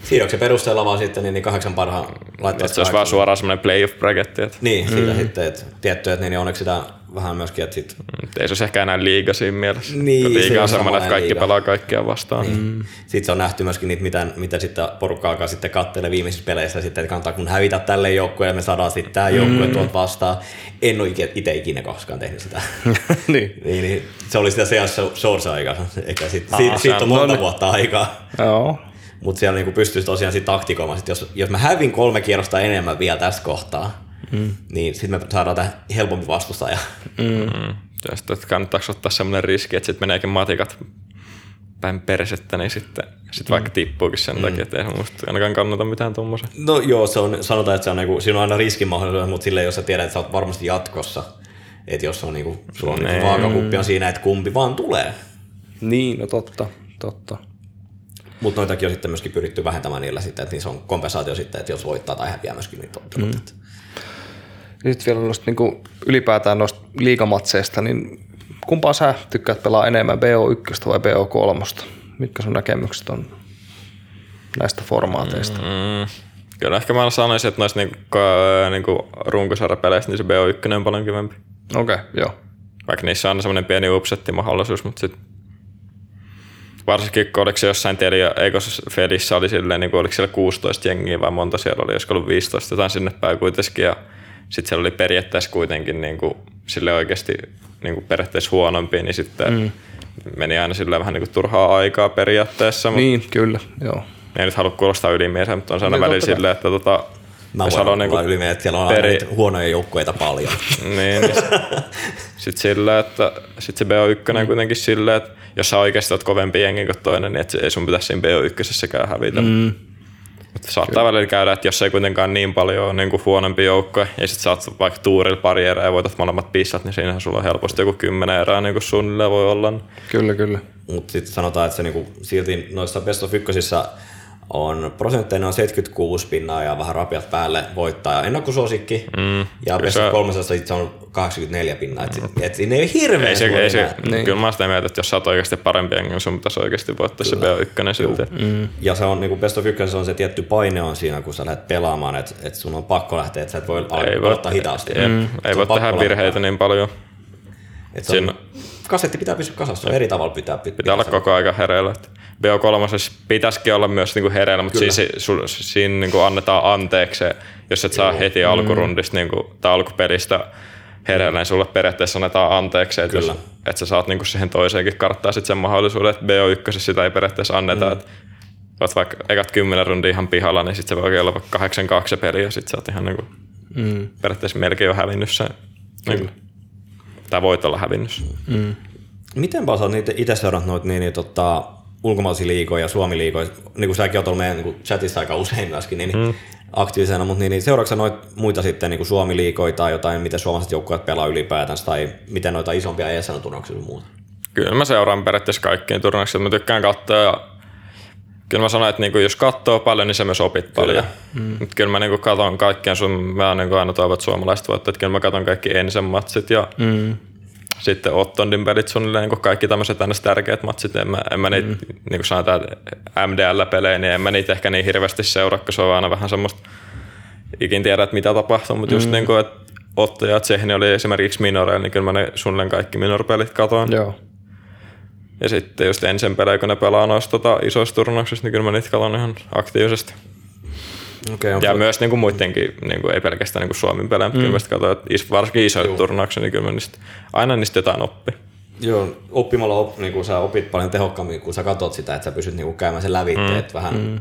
Siirroksen perusteella vaan sitten niin, niin kahdeksan parhaan laittaa että se olisi vaan suoraan semmoinen playoff bracket. Että Niin, siitä sitten, että tietty, että niin, niin onneksi sitä vähän myöskin, että sit, ei se olisi ehkä enää liiga siinä mielessä. Niin, Kun se liiga on semmoinen, että kaikki liiga. pelaa kaikkia vastaan. mm. sit se on nähty myöskin niitä, mitä, mitä sitten porukka alkaa sitten kattelee viimeisissä peleissä sitten, että kannattaa kun hävitä tälle joukkueelle, me saadaan sitten tämä joukkue mm. tuolta vastaan. En ole itse ikinä koskaan tehnyt sitä. niin. niin, niin, se oli sitä CS Source-aikaa, eikä sit, Aa, siitä, siitä on on- monta no niin. vuotta aikaa. Joo. Mutta siellä niinku pystyisi tosiaan sit taktikoimaan, sit jos, jos mä hävin kolme kierrosta enemmän vielä tässä kohtaa, mm. niin sitten me saadaan tähän helpompi vastustaja. Mm. Ja sitten, että kannattaako ottaa semmoinen riski, että sitten meneekin matikat päin persettä, niin sitten sit vaikka tippuukin sen takia, että ei musta ainakaan kannata mitään tuommoisen. No joo, se on, sanotaan, että se on niinku, siinä on aina riskin mahdollisuus, mutta silleen, jos sä tiedät, että sä oot varmasti jatkossa, että jos on niinku, sulla on niinku vaakakuppi on siinä, että kumpi vaan tulee. Niin, no totta, totta. Mutta noitakin on sitten myöskin pyritty vähentämään niillä sitten, että niissä on kompensaatio sitten, että jos voittaa tai häviää myöskin niitä. Mm. Sitten vielä noista niin kuin ylipäätään noista liigamatseista, niin kumpaa sä tykkäät pelaa enemmän, BO1 vai BO3? Mitkä sun näkemykset on näistä formaateista? Mm. Kyllä ehkä mä sanoisin, että noissa niinku, niinku runkosarjapeleissä niin se BO1 on paljon kivempi. Okei, okay, joo. Vaikka niissä on semmoinen pieni upsettimahdollisuus, mutta sitten varsinkin kun oliko se jossain Telia, eikö se Fedissä oli silleen, niin kuin, oliko siellä 16 jengiä vai monta siellä oli, olisiko ollut 15 jotain sinne päin kuitenkin ja sitten siellä oli periaatteessa kuitenkin niin kuin, sille oikeasti niin kuin periaatteessa huonompi, niin sitten mm. meni aina sille vähän niin kuin turhaa aikaa periaatteessa, mutta Niin, kyllä, joo. ei nyt halua kuulostaa ylimiesen, mutta on se aina Niin, välillä silleen, että tota, Mä Jos voin haluaa olla niinku yli että siellä on aina peri- niitä huonoja joukkueita paljon. Niin, niin sitten sillä, että sit se BO1 on kuitenkin silleen, että jos sä oikeasti oot kovempi jengi kuin toinen, niin et se- ei sun pitäisi siinä BO1 hävitä. Mm. Mutta saattaa välillä käydä, että jos ei kuitenkaan niin paljon ole niin kuin huonompi joukko, ja sit sä oot vaikka tuurilla pari erää ja voitat molemmat pissat, niin siinähän sulla on helposti joku kymmenen erää niin kuin suunnilleen voi olla. Kyllä, kyllä. Mutta sitten sanotaan, että se niinku, silti noissa best of ykkösissä on prosentteina on 76 pinnaa ja vähän rapiat päälle voittaa ja ennakkosuosikki. Mm, ja best se- of kolmosessa sit se on 84 pinnaa. Et, mm. et siinä ei hirveän Ei se, ei se, Niin. niin. Kyllä mä oon sitä mieltä, että jos sä oot oikeasti parempi jengi, niin sun pitäisi oikeasti voittaa se BO1 silti. Mm. Ja se on niinku best of ykkösessä on se tietty paine on siinä, kun sä lähdet pelaamaan, että et sun on pakko lähteä, että sä et voi Ei voi, aloittaa hitaasti. Jep, Mm. ei Se voi tehdä virheitä niin paljon. Et se on, Siinä- kasetti pitää pysyä kasassa, eri tavalla pitää, pitää, Pitää olla koko aika hereillä. että BO3 pitäisikin olla myös niinku hereillä, mutta Kyllä. siis, sul, siinä niinku annetaan anteeksi, jos et saa heti alkurundista niinku, tai alkupelistä hereillä, niin sulle periaatteessa annetaan anteeksi, että, jos, että sä saat niinku siihen toiseenkin karttaan sit sen mahdollisuuden, että BO1 sitä ei periaatteessa anneta, mm. että oot vaikka ekat kymmenen rundia ihan pihalla, niin sit se voi olla vaikka 8-2 se peli, ja sit sä oot ihan niinku, mm. periaatteessa melkein jo hävinnyt sen. Niinku, tai voit olla hävinnyt sen. Miten paljon sä oot niitä itse seurannut noita niin, niin, tota, ulkomaalaisia liigoja ja Suomi-liigoja, niin kuin säkin oot ollut meidän niin chatissa aika usein myöskin niin, mm. aktiivisena, mutta niin, niin seuraatko sä noita muita sitten niin kuin Suomi-liigoja tai jotain, miten suomalaiset joukkueet pelaa ylipäätänsä tai miten noita isompia ESN-turnauksia sun muuta? Kyllä mä seuraan periaatteessa kaikkiin turnauksiin. Mä tykkään katsoa ja kyllä mä sanon, että niinku, jos katsoo paljon, niin sä myös opit paljon. Mm. Mut kyllä mä niinku katon kaikkien sun, mä niinku aina toivon, että suomalaiset voittaa, että kyllä mä katon kaikki ensin matsit ja mm. Sitten Ottondin pelit suunnilleen niinku kaikki tämmöiset aina tärkeät matsit. En mä, en mä niitä, mm. niin kuin sanotaan, MDL-pelejä, niin en mä niitä ehkä niin hirveästi seuraa, kun se on aina vähän semmoista, ikin tiedä, että mitä tapahtuu, mutta just niinku, että Otto ja Tsehni oli esimerkiksi minoreilla, niin kyllä mä ne suunnilleen kaikki minorpelit katoin. Joo. Ja sitten just ensin pelejä, kun ne pelaa noissa tota, isoissa turnauksissa, niin kyllä mä niitä katson ihan aktiivisesti. Okay, Ja myös niin kuin muidenkin, niin kuin, ei pelkästään niin kuin Suomen pelejä, mutta mm. kyllä mä että varsinkin isoja turnauksia, niin kyllä mä niistä, aina niistä jotain oppi. Joo, oppimalla op, niin kun sä opit paljon tehokkaammin, kun sä katsot sitä, että sä pysyt niin kuin käymään sen lävitse, mm. että vähän, mm.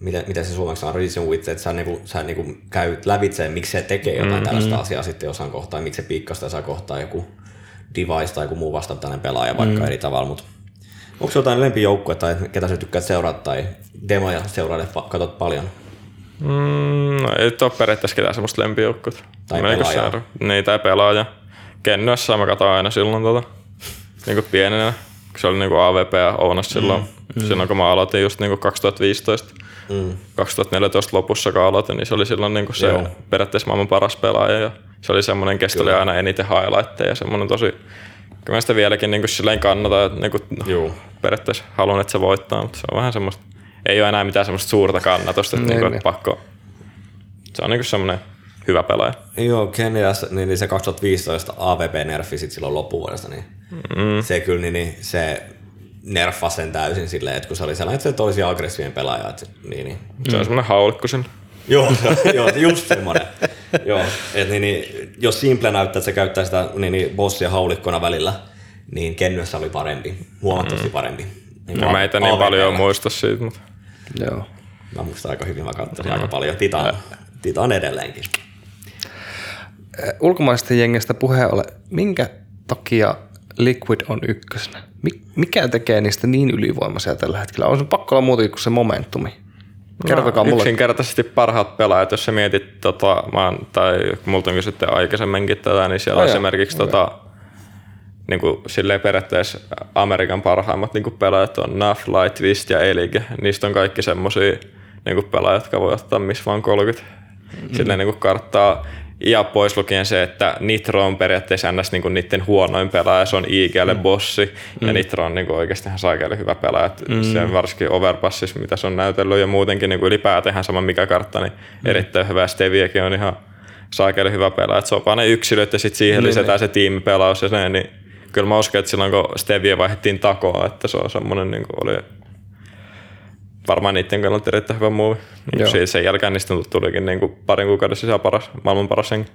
miten, miten se suomeksi on, reason with, että sä, niin kuin, sä niin kuin käyt lävitse, miksi se tekee jotain mm. tällaista asiaa sitten jossain kohtaa, miksi se piikkasta jossain kohtaa joku device tai joku muu vastaava tällainen pelaaja vaikka mm. eri tavalla, mutta onko se jotain lempijoukkue tai ketä sä tykkäät seurata tai demoja seuraille, pa- katot paljon? Mm, no, ei ole periaatteessa ketään semmoista lempijoukkuetta. Tai Mä niinku pelaajaa. Niin, tai pelaaja. Kennyessä mä katsoin aina silloin tota, niin kuin pienenä, kun se oli niin kuin AVP ja Ounas silloin, mm. silloin kun mä aloitin just niin kuin 2015. Mm. 2014 lopussa kun aloitin, niin se oli silloin niin kuin se Joo. periaatteessa maailman paras pelaaja ja se oli semmoinen, kestä oli aina eniten highlightteja ja semmoinen tosi, kyllä mä sitä vieläkin niin kuin silleen kannatan, että niin kuin, Joo. periaatteessa haluan, että se voittaa, mutta se on vähän semmoista, ei ole enää mitään semmoista suurta kannatusta, että Niin, niin, niin. pakko, se on niin semmoinen hyvä pelaaja. Joo, Kenias, niin, niin se 2015 AVP-nerfi sit silloin loppuvuodesta, niin mm. se kyllä niin, niin se nerfasi sen täysin silleen, että kun se oli sellainen, että se toisi aggressiivinen pelaaja, että, niin, niin. Se on semmoinen haulikko sen. Joo, se- joo, just semmoinen. joo, et niin, niin, jos Simple näyttää, että se käyttää sitä niin, niin bossia haulikkona välillä, niin Kennyessä oli parempi, huomattavasti parempi. Niin No, mä niin AVP -llä. paljon muista siitä, mutta Joo. Mä muistan aika hyvin, mä katsoin aika paljon. Titan, Titan edelleenkin. Ulkomaisten jengistä puheen ole, minkä takia Liquid on ykkösenä? Mi- mikä tekee niistä niin ylivoimaisia tällä hetkellä? On se pakko olla muutenkin kuin se momentumi. Kertokaa no, mulle. yksinkertaisesti parhaat pelaajat, jos sä mietit, tota, mä, oon- tai multa on kysytty aikaisemminkin tätä, niin siellä on esimerkiksi tota, niin kuin, silleen periaatteessa Amerikan parhaimmat niin kuin pelaajat on Nuff, Light, Twist ja Elige. Niistä on kaikki semmosia niin kuin pelaajat, jotka voi ottaa missä vaan 30 mm. silleen niin kuin karttaa. Ja pois lukien se, että Nitro on periaatteessa ns. Niin kuin niiden huonoin pelaaja, se on IGL bossi, ja Nitro on niin kuin oikeasti ihan saikeelle hyvä pelaaja. Mm. Se varsinkin Overpassissa, mitä se on näytellyt, ja muutenkin niin kuin ylipäätään sama mikä kartta, niin mm. erittäin hyvä. Steviekin on ihan saikeelle hyvä pelaaja. Et se on vaan ne yksilöt, ja sitten siihen Niin, lisätään se tiimipelaus ja se, niin kyllä mä uskon, että silloin kun Stevie vaihdettiin takoa, että se on semmoinen, niin kuin oli varmaan niiden kannalta erittäin hyvä muuvi. Joo. Niin siitä sen jälkeen niistä tulikin niin kuin parin kuukauden sisään paras, maailman paras henki.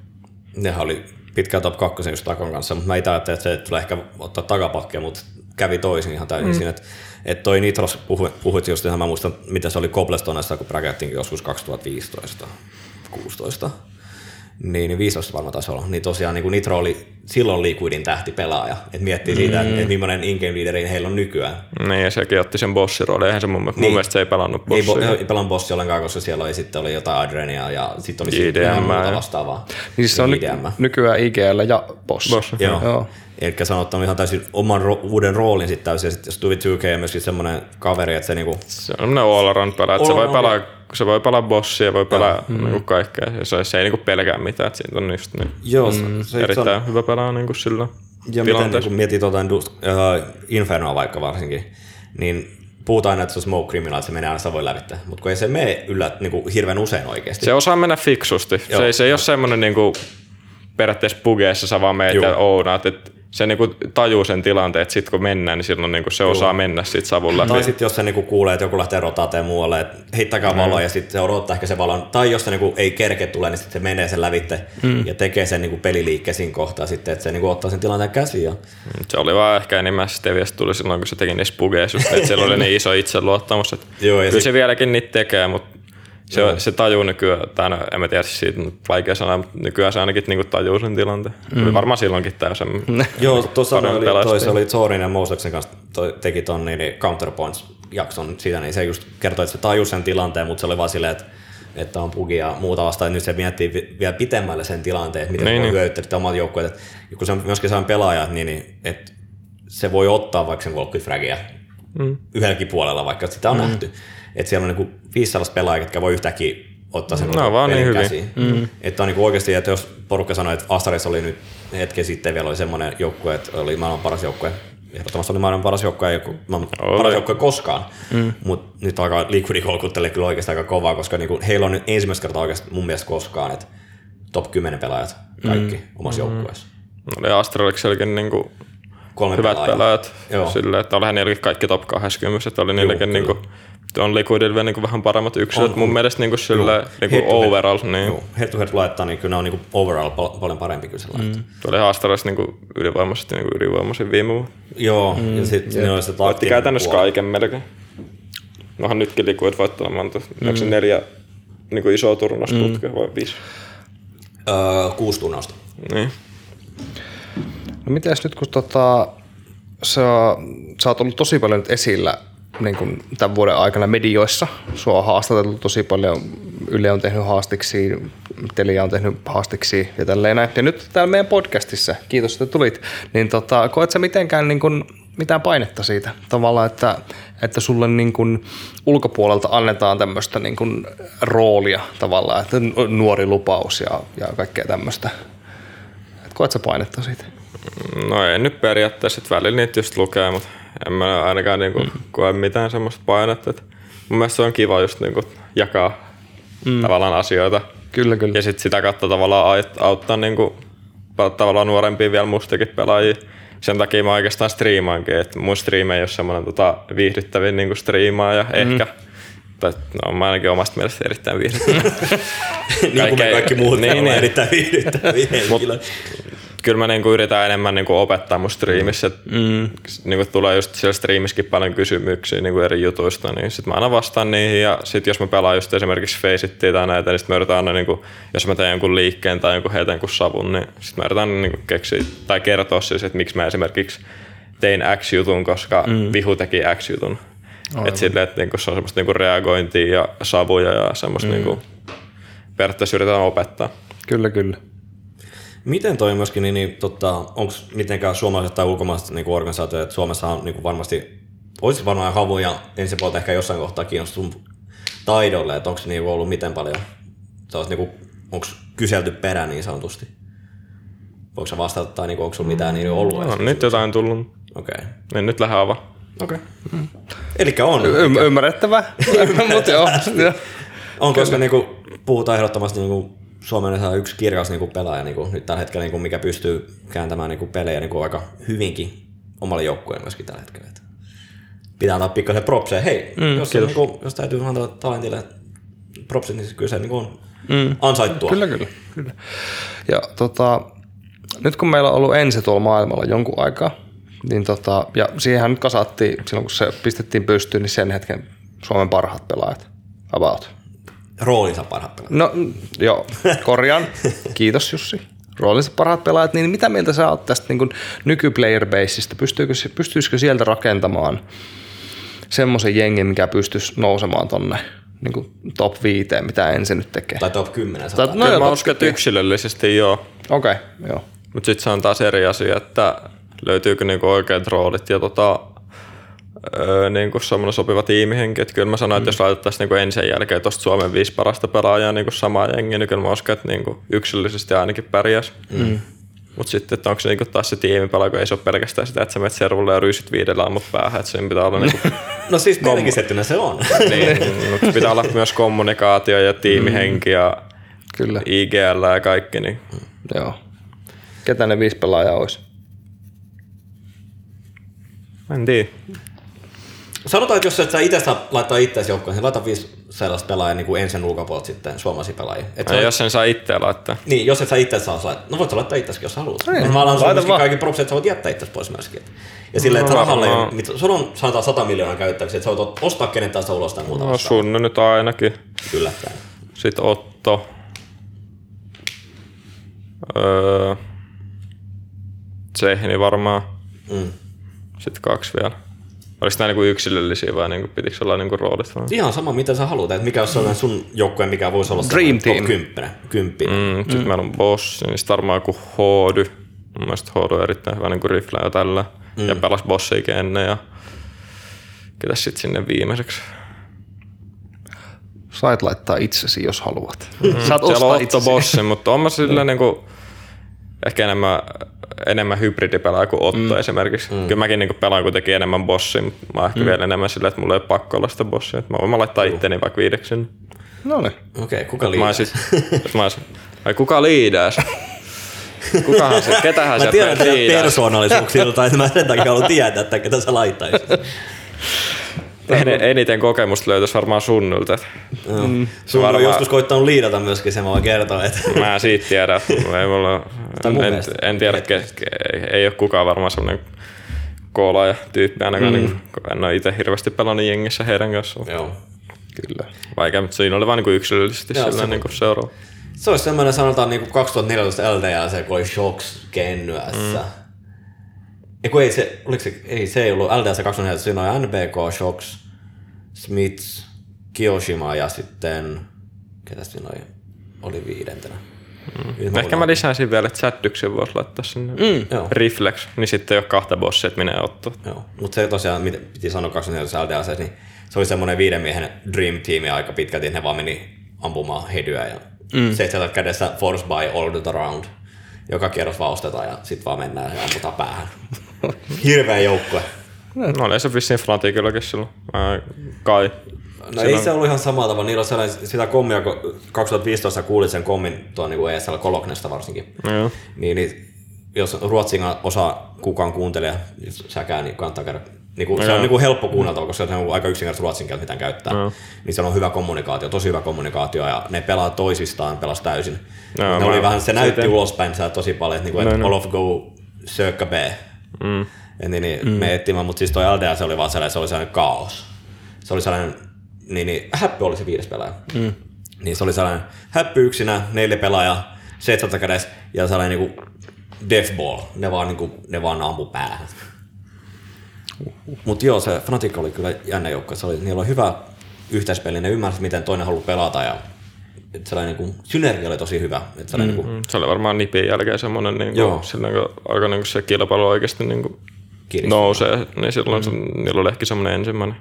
Nehän oli pitkään top 2 just Takon kanssa, mutta mä itse ajattelin, että se tulee ehkä ottaa takapakkia, mutta kävi toisin ihan täysin mm. siinä, että, että toi Nitros puhu, puhuit just ihan, mä muistan, mitä se oli Cobblestoneessa, kun bragettiinkin joskus 2015. 2016. Niin, niin 15 varmaan taisi olla. Niin tosiaan niin kuin Nitro oli silloin Liquidin tähtipelaaja. Että miettii siitä, mm. että, että millainen in-game leaderi heillä on nykyään. Niin, ja sekin otti sen bossiroolin. Eihän se mun, niin. mun mielestä se ei pelannut Ei, bossia. bo, ei pelannut bossi ollenkaan, koska siellä oli, sitten oli jotain Adrenia ja sitten oli IDM sitten muuta vastaavaa. Niin siis se on IDM. nykyään IGL ja Boss. Boss. Joo. Joo. Eli se on ottanut ihan täysin oman ro- uuden roolin sitten täysin. Ja sitten jos tuli 2K on myöskin semmoinen kaveri, että se niinku, Se on semmoinen all around pelaaja, että se voi pelaa, se voi pelaa bossia, voi pelaa mm. niinku kaikkea. Ja se, se ei niinku pelkää mitään, että siitä on just niin joo, mm, se, se, erittäin on, hyvä pelaaja niinku sillä ja miten niin kun mietit tuota Indus- äh, Infernoa vaikka varsinkin, niin puhutaan aina, että se on smoke criminal, että se menee aina Savoin lävitse, mutta kun ei se mene yllä niin kuin hirveän usein oikeasti. Se osaa mennä fiksusti. Se, Joo. ei- se ei ole semmoinen niinku, periaatteessa bugeissa sä vaan meet ja ounaat. Et se niinku tajuu sen tilanteen, että sit kun mennään, niin silloin niinku se osaa mennä sit savun läpi. Tai sitten jos se niinku kuulee, että joku lähtee rotateen muualle, että heittäkää valoa ja sitten se odottaa ehkä se valon. Tai jos se niinku ei kerke tulee, niin sitten se menee sen lävitte mm. ja tekee sen niinku peliliikkeen siinä kohtaa sitten, että se niinku ottaa sen tilanteen käsiin. Ja... Se oli vaan ehkä enemmän Steviasta tuli silloin, kun se teki niissä bugeissa, että siellä oli niin iso itseluottamus. Että Joo, ja kyllä sit- se vieläkin niitä tekee, mutta se, se tajuu nykyään, tai no, en mä tiedä siis siitä, vaikea sanoa, mutta nykyään se ainakin niinku tajuu sen tilanteen. Mm. Varmaan silloinkin täysin. Joo, tuossa oli, toi, se oli Thorin ja Moseksen kanssa toi, teki ton niin, niin Counterpoints-jakson siitä, niin se just kertoi, että se tajusi sen tilanteen, mutta se oli vaan silleen, että että on bugia ja muuta vastaan, ja nyt se miettii vi- vielä pitemmälle sen tilanteen, että miten Niin, voi niin. hyödyttää omat joukkueet, että kun se on myöskin sellainen pelaaja, niin, niin että se voi ottaa vaikka sen 30 fragia mm. yhdelläkin puolella, vaikka sitä on mm. nähty. Että siellä on niinku viisi sellaista pelaajaa, jotka voi yhtäkkiä ottaa sen No, koko vaan niin pelin hyviä. käsiin. Mm. Että on niinku oikeasti, että jos porukka sanoi, että Astaris oli nyt hetken sitten vielä oli semmoinen joukkue, että oli maailman paras joukkue, ehdottomasti oli maailman paras joukkue, joku, maailman paras joukkue koskaan, mm. mutta nyt alkaa Liquidi kolkuttelee kyllä oikeasti aika kovaa, koska niinku, heillä on nyt ensimmäistä kertaa oikeasti mun mielestä koskaan, että top 10 pelaajat kaikki mm. omassa joukkueessa. Oli Astralixellekin niinku Kolme hyvät pelaajaa. pelaajat. Joo. Silleen, että olihan niilläkin kaikki top 20, että oli niilläkin niinku, on Liquidilla vielä niinku vähän paremmat yksilöt On, mun on. mielestä niinku sille Head niinku to head. overall. Niin. Joo, head to head laittaa, niin kyllä ne on niinku overall pal- paljon parempi kyllä se laittaa. Mm. Tuo oli Astralis niinku ylivoimaisesti niinku ylivoimaisin viime vuonna. Joo, mm. ja sitten ne on se Voitti käytännössä puoli. kaiken melkein. Nohan nytkin Liquid voittaa monta. Mm. Onko se neljä niinku isoa turnausputkia mm. vai viisi? Öö, kuusi turnausta. Niin. No mitäs nyt kun tota, sä, sä oot ollut tosi paljon nyt esillä niin kuin tämän vuoden aikana medioissa. Sua on haastateltu tosi paljon. Yle on tehnyt haastiksi, Telia on tehnyt haastiksi ja tälleen näin. Ja nyt täällä meidän podcastissa, kiitos että tulit, niin tota, koet sä mitenkään niin kuin, mitään painetta siitä tavallaan, että, että sulle niin kuin ulkopuolelta annetaan tämmöistä niin kuin roolia tavallaan, että nuori lupaus ja, ja kaikkea tämmöistä. Et koet sä painetta siitä? No ei nyt periaatteessa, välillä niitä just lukee, mutta en mä ainakaan niinku mm. koe mitään semmoista painetta. Että mun mielestä se on kiva just niinku jakaa mm. tavallaan asioita. Kyllä, kyllä. Ja sitten sitä kautta tavallaan auttaa niinku, tavallaan nuorempia vielä mustakin pelaajia. Sen takia mä oikeastaan striimaankin, että mun striimi ei ole semmoinen tota, viihdyttävin niinku striimaaja mm. ehkä. Tai no, mä ainakin omasta mielestä erittäin viihdyttävä. niin kuin me kaikki muut niin, niin. erittäin viihdyttäviä henkilöitä. Kyllä mä niinku yritän enemmän niinku opettaa mun striimissä. Mm. Niinku tulee just siellä striimissäkin paljon kysymyksiä niinku eri jutuista, niin sit mä aina vastaan niihin. Ja sit jos mä pelaan just esimerkiksi Faceittia tai näitä, niin sit mä yritän aina, niinku, jos mä teen jonkun liikkeen tai jonkun heitän jonkun savun, niin sit mä yritän niinku keksiä tai kertoa siis, että miksi mä esimerkiksi tein X-jutun, koska mm. Vihu teki X-jutun. Että silleen, että niinku se on semmoista niinku reagointia ja savuja ja semmoista mm. niinku, periaatteessa yritetään opettaa. Kyllä, kyllä. Miten toi myöskin, niin, niin tota, onko mitenkään suomalaiset tai ulkomaiset niin organisaatiot, että Suomessa on niin varmasti, olisi varmaan havuja ensi puolta ehkä jossain kohtaa kiinnostunut taidolle, että onko niin ollut miten paljon, niin onko kyselty perä niin sanotusti? Voiko sä vastata tai niin onko sulla mitään niin ollut? No, nyt jotain tullut. Okei. Okay. En nyt lähde avaa. Okei. Okay. Eli on. Y- ymmärrettävää, mutta joo. joo. On, koska niinku, puhutaan ehdottomasti niinku, Suomen ihan yksi kirjas niinku, pelaaja niinku, nyt tällä hetkellä, niinku, mikä pystyy kääntämään niinku, pelejä niinku, aika hyvinkin omalle joukkueelle myöskin tällä hetkellä. Et pitää antaa pikkasen propseja. Hei, mm, jos, se, niinku, jos täytyy antaa talentille propsit, niin kyllä se niinku, on mm. ansaittua. Kyllä, kyllä, kyllä. Ja tota, nyt kun meillä on ollut ensi tuolla maailmalla jonkun aikaa, niin tota, ja siihenhän nyt kasattiin, silloin kun se pistettiin pystyyn, niin sen hetken Suomen parhaat pelaajat, about. Roolinsa parhaat pelaajat. No mm, joo, korjaan. Kiitos Jussi. Roolinsa parhaat pelaajat, niin mitä mieltä sä oot tästä niin nykyplayer baseista? Pystyisikö, pystyisikö sieltä rakentamaan semmoisen jengin, mikä pystyisi nousemaan tonne niin kuin top 5, mitä ensin nyt tekee? Tai top 10 Tai- no, Kyllä joo, mä uskon, että yksilöllisesti joo. Okei, okay, joo. Mutta sitten se on taas eri asia, että löytyykö niinku oikeat roolit ja tota, öö, niinku semmoinen sopiva tiimihenki. Et kyllä mä sanoin, että jos laitettaisiin niinku ensin jälkeen tuosta Suomen viisi parasta pelaajaa niinku samaa jengiä, niin kyllä mä uskon, että niinku yksilöllisesti ainakin pärjäs. Mm. Mutta sitten, että onko se niinku taas se tiimipela, kun ei se ole pelkästään sitä, että sä menet servulle ja ryysit viidellä ammut päähän, että sen pitää olla niinku, no siis pelkistettynä se on. niin, mut pitää olla myös kommunikaatio ja tiimihenki ja Kyllä, IGL ja kaikki, niin joo. Ketä ne viisi pelaajaa olisi? en tiedä. Sanotaan, että jos et sä itse saa laittaa itseäsi joukkoon, niin laita viisi sellaista pelaajaa niin kuin ensin ulkopuolelta sitten suomalaisia pelaajia. Et Ja sä- jos sen saa itse laittaa. Niin, jos et sä itse saa laittaa. No voit sä laittaa itseäsi, jos haluat. Niin, No, mä laita sulle myöskin kaikki propsit, että sä voit jättää itseäsi pois myöskin. Ja silleen, että No rahalle, ei ole varmaan. mit- sulla on sanotaan 100 miljoonaa käyttäväksi, että sä voit ostaa kenet tahansa ulos tai muuta No vastaan. sun nyt ainakin. Yllättäen. Sitten Otto. Öö, Tsehni varmaan. Mm. Sitten kaksi vielä. Oliko nämä niinku yksilöllisiä vai niinku, pitikö olla niinku roolit? Vai? Ihan sama, mitä sä haluat. Että mikä on sellainen sun joukkue, mikä voisi olla Dream team. top 10. Kymppinen. Mm, sitten mm. meillä on Boss, niin sitten varmaan joku Hoody. Mun mielestä Hoody on erittäin hyvä niinku rifle ja tällä. Mm. Ja pelas Bossiikin ennen ja ketäs sitten sinne viimeiseksi. Sait laittaa itsesi, jos haluat. Saat Siellä on ostaa Otto itsesi. Bossi, mutta on mä silleen niinku, ehkä enemmän, enemmän hybridipelaaja kuin Otto mm. esimerkiksi. Mm. Kyllä mäkin niinku pelaan kuitenkin enemmän bossia, mutta mä oon ehkä mm. vielä enemmän silleen, että mulla ei ole pakko olla sitä bossia. Että mä voin mä laittaa itteni vaikka viideksi sinne. No niin. Okei, okay, kuka sit, että mä oon sit- ai kuka liidääs? Kukahan se, ketähän Mä se tiedän teidän persoonallisuuksilta, että mä sen takia haluan tietää, että ketä sä laittaisit. En, eniten kokemusta löytäisi varmaan sunnulta. Mm. Sun on varmaan- joskus koittanut liidata myöskin, se mä voin kertoa. Että... Mä en siitä tiedä. Ei mulla, en, en tiedä, ke, ke, ei, ei ole kukaan varmaan semmoinen koolaaja tyyppi ainakaan. Mm. Niin, kun en ole itse hirveästi pelannut jengissä heidän kanssaan. Joo. Kyllä. Vaikea, mutta siinä oli vaan niin yksilöllisesti Joo, sillä se- niin seuraava. Se olisi semmoinen sanotaan niin 2014 LDLC, kun oli Shocks kennyässä. Mm. Eiku ei se, oliko se, ei se ei ollut LDLC 2014, siinä oli NBK, Shocks, Smiths, Kiyoshima ja sitten, ketä siinä oli, oli viidentenä. Mm. Ehkä mä lisäisin vielä, että Chaddyksen voisi laittaa sinne. Mm. Joo. Reflex, niin sitten ei ole kahta bossia, että menee ottaa. Joo, mutta se tosiaan, mitä piti sanoa 24 LDLC, niin se oli semmoinen viiden miehen dream team aika pitkälti, että ne vaan meni ampumaan hedyä ja mm. seitsemän kädessä force by all the round. Joka kierros vaan ostetaan ja sitten vaan mennään ja ammutaan päähän. Hirveä joukkue. No oli se vissiin Fnatikillakin silloin. Ää, kai. No ei se ollut ihan samalla tavalla. Niillä on sellainen, sitä kommia, kun 2015 kuulit sen kommin tuon niin ESL Koloknesta varsinkin. No joo. Niin, niin jos Ruotsin osa kukaan kuuntelee, jos säkään, niin kannattaa käydä. Niin kuin, se on niin kuin helppo kuunnella, koska se on aika yksinkertaisesti ruotsin kieltä, mitä käyttää. Joo. Niin se on hyvä kommunikaatio, tosi hyvä kommunikaatio, ja ne pelaa toisistaan, pelas täysin. Joo, ne oli vähän, se näytti siitä- ulospäin sitä tosi paljon, että, niin kuin, että all of go, sökkä B. Mm. Niin, niin mm. me etsimään, mutta siis toi LDL se oli vaan sellainen, se oli sellainen kaos. Se oli sellainen, niin, niin Häppy oli se viides pelaaja. Mm. Niin se oli sellainen Häppy yksinä, neljä pelaajaa, seitsemän kädessä ja sellainen niinku death ball. Ne vaan, niinku, ne vaan ampu päähän. Mutta joo, se Fnatic oli kyllä jännä joukko. Se oli, niillä oli hyvä yhteispeli, ne ymmärsi, miten toinen haluaa pelata ja et sellainen niinku, synergia oli tosi hyvä. Et sellainen mm. niinku, Mm, Se oli varmaan nipin jälkeen semmoinen, niin kuin, silloin kun alkoi niin kuin se kilpailu oikeasti niin kuin nousee, niin silloin mm. se, niillä oli ehkä semmoinen ensimmäinen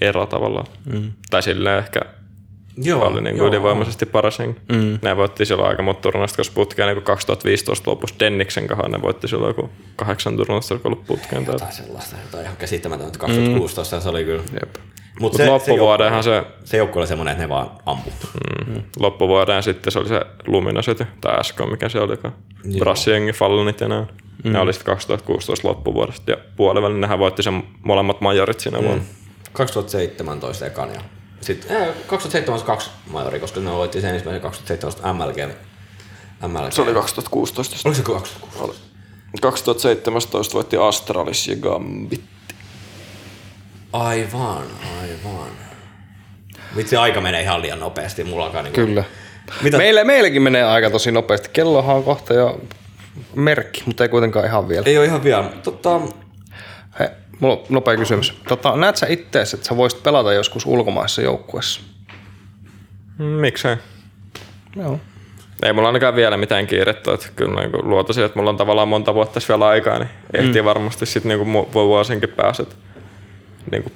ero tavallaan. Mm. Tai silleen ehkä joo, oli niin kuin ylivoimaisesti paras henki. Mm. Ne voitti silloin aika monta turnausta, koska putkeen niin 2015 lopussa Denniksen kanssa ne voitti silloin joku kahdeksan turnausta, joka ollut putkeen. Tai... jotain sellaista, jotain ihan käsittämätöntä. 2016 mm. se oli kyllä. Jep. Mutta Mutta se, se, loppuvuodenhan se, se joukko oli semmoinen, että ne vaan ampuu. mm. loppuvuoden sitten se oli se Luminosity, tai SK, mikä se oli, Brassiengi Fallonit ja näin. Mm. Ne oli sitten 2016 loppuvuodesta ja puolivälin nehän voitti sen molemmat majorit siinä mm. vuonna. 2017 ekan ja sitten äh, 2017 kaksi majori, koska ne voitti sen ensimmäisen 2017 MLG. MLG. Se oli 2016. Oliko se 2016? 2017 voitti Astralis ja Gambit. Aivan, aivan. Vitsi, aika menee ihan liian nopeasti mullakaan. Niin Kyllä. Mitä? Meille, meillekin menee aika tosi nopeasti. Kellohan on kohta jo merkki, mutta ei kuitenkaan ihan vielä. Ei ole ihan vielä. Tota, He, mulla on nopea kysymys. Tota, näet sä ittees, että sä voisit pelata joskus ulkomaissa joukkueessa? Mm, Miksei? Joo. Ei mulla ainakaan vielä mitään kiirettä, että kyllä niin luotasin, että mulla on tavallaan monta vuotta tässä vielä aikaa, niin ehtii mm. varmasti sitten niin vuosinkin päästä, niin kuin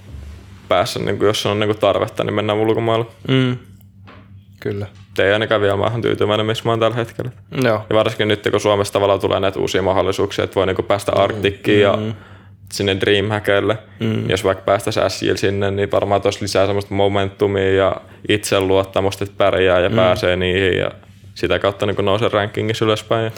päässä, niin kuin jos on niin kuin tarvetta, niin mennään ulkomaille. Mm. Kyllä. Ei ainakaan vielä, oon tyytyväinen, missä mä oon tällä hetkellä. Joo. Ja varsinkin nyt, kun Suomessa tavallaan tulee näitä uusia mahdollisuuksia, että voi niinku päästä Arktikkiin ja sinne Dreamhackille. Mm. Jos vaikka päästäisiin SJL sinne, niin varmaan tuossa lisää semmoista momentumia ja itseluottamusta, että pärjää ja mm. pääsee niihin ja sitä kautta niin nousee rankingissa ylöspäin.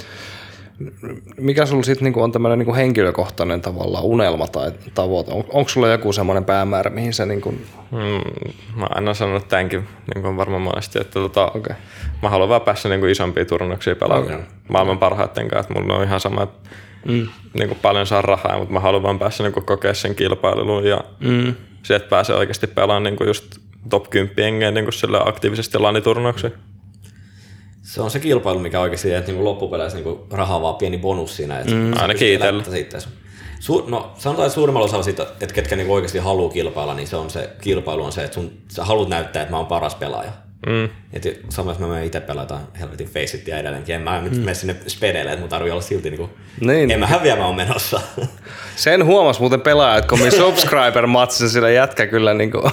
Mikä sulla sitten niinku on tämmöinen niinku henkilökohtainen tavallaan unelma tai tavoite? On, onko sulla joku semmoinen päämäärä, mihin sä niinku... Mm, mä aina sanonut tämänkin niin kuin varmaan monesti, että tota, Okei. mä haluan vaan päästä niin kuin isompia turnuksia pelaamaan Okei. maailman parhaiten kanssa. Että mulla on ihan sama, että mm. niin kuin paljon saa rahaa, mutta mä haluan vaan päästä niin kuin kokea sen kilpailun ja Mm. se, että pääsee oikeasti pelaamaan niin kuin just top 10 jengejä niin kuin sille aktiivisesti laniturnauksia. Se on se kilpailu, mikä oikeasti, että niinku loppupeleissä niinku rahaa vaan pieni bonus siinä. Että mm, ainakin itsellä. Su- no, sanotaan, että suurimmalla osalla siitä, että ketkä niinku oikeasti haluaa kilpailla, niin se on se kilpailu on se, että sun, sä haluat näyttää, että mä oon paras pelaaja. Mm. Et samassa mä menen itse pelataan helvetin Faceitia edelleenkin. En mä nyt mene sinne spedeille, että mun tarvii olla silti niinku... Niin. En mä häviä, mä oon menossa. Sen huomas muuten pelaajat, kun me subscriber matsin sillä jätkä kyllä niinku...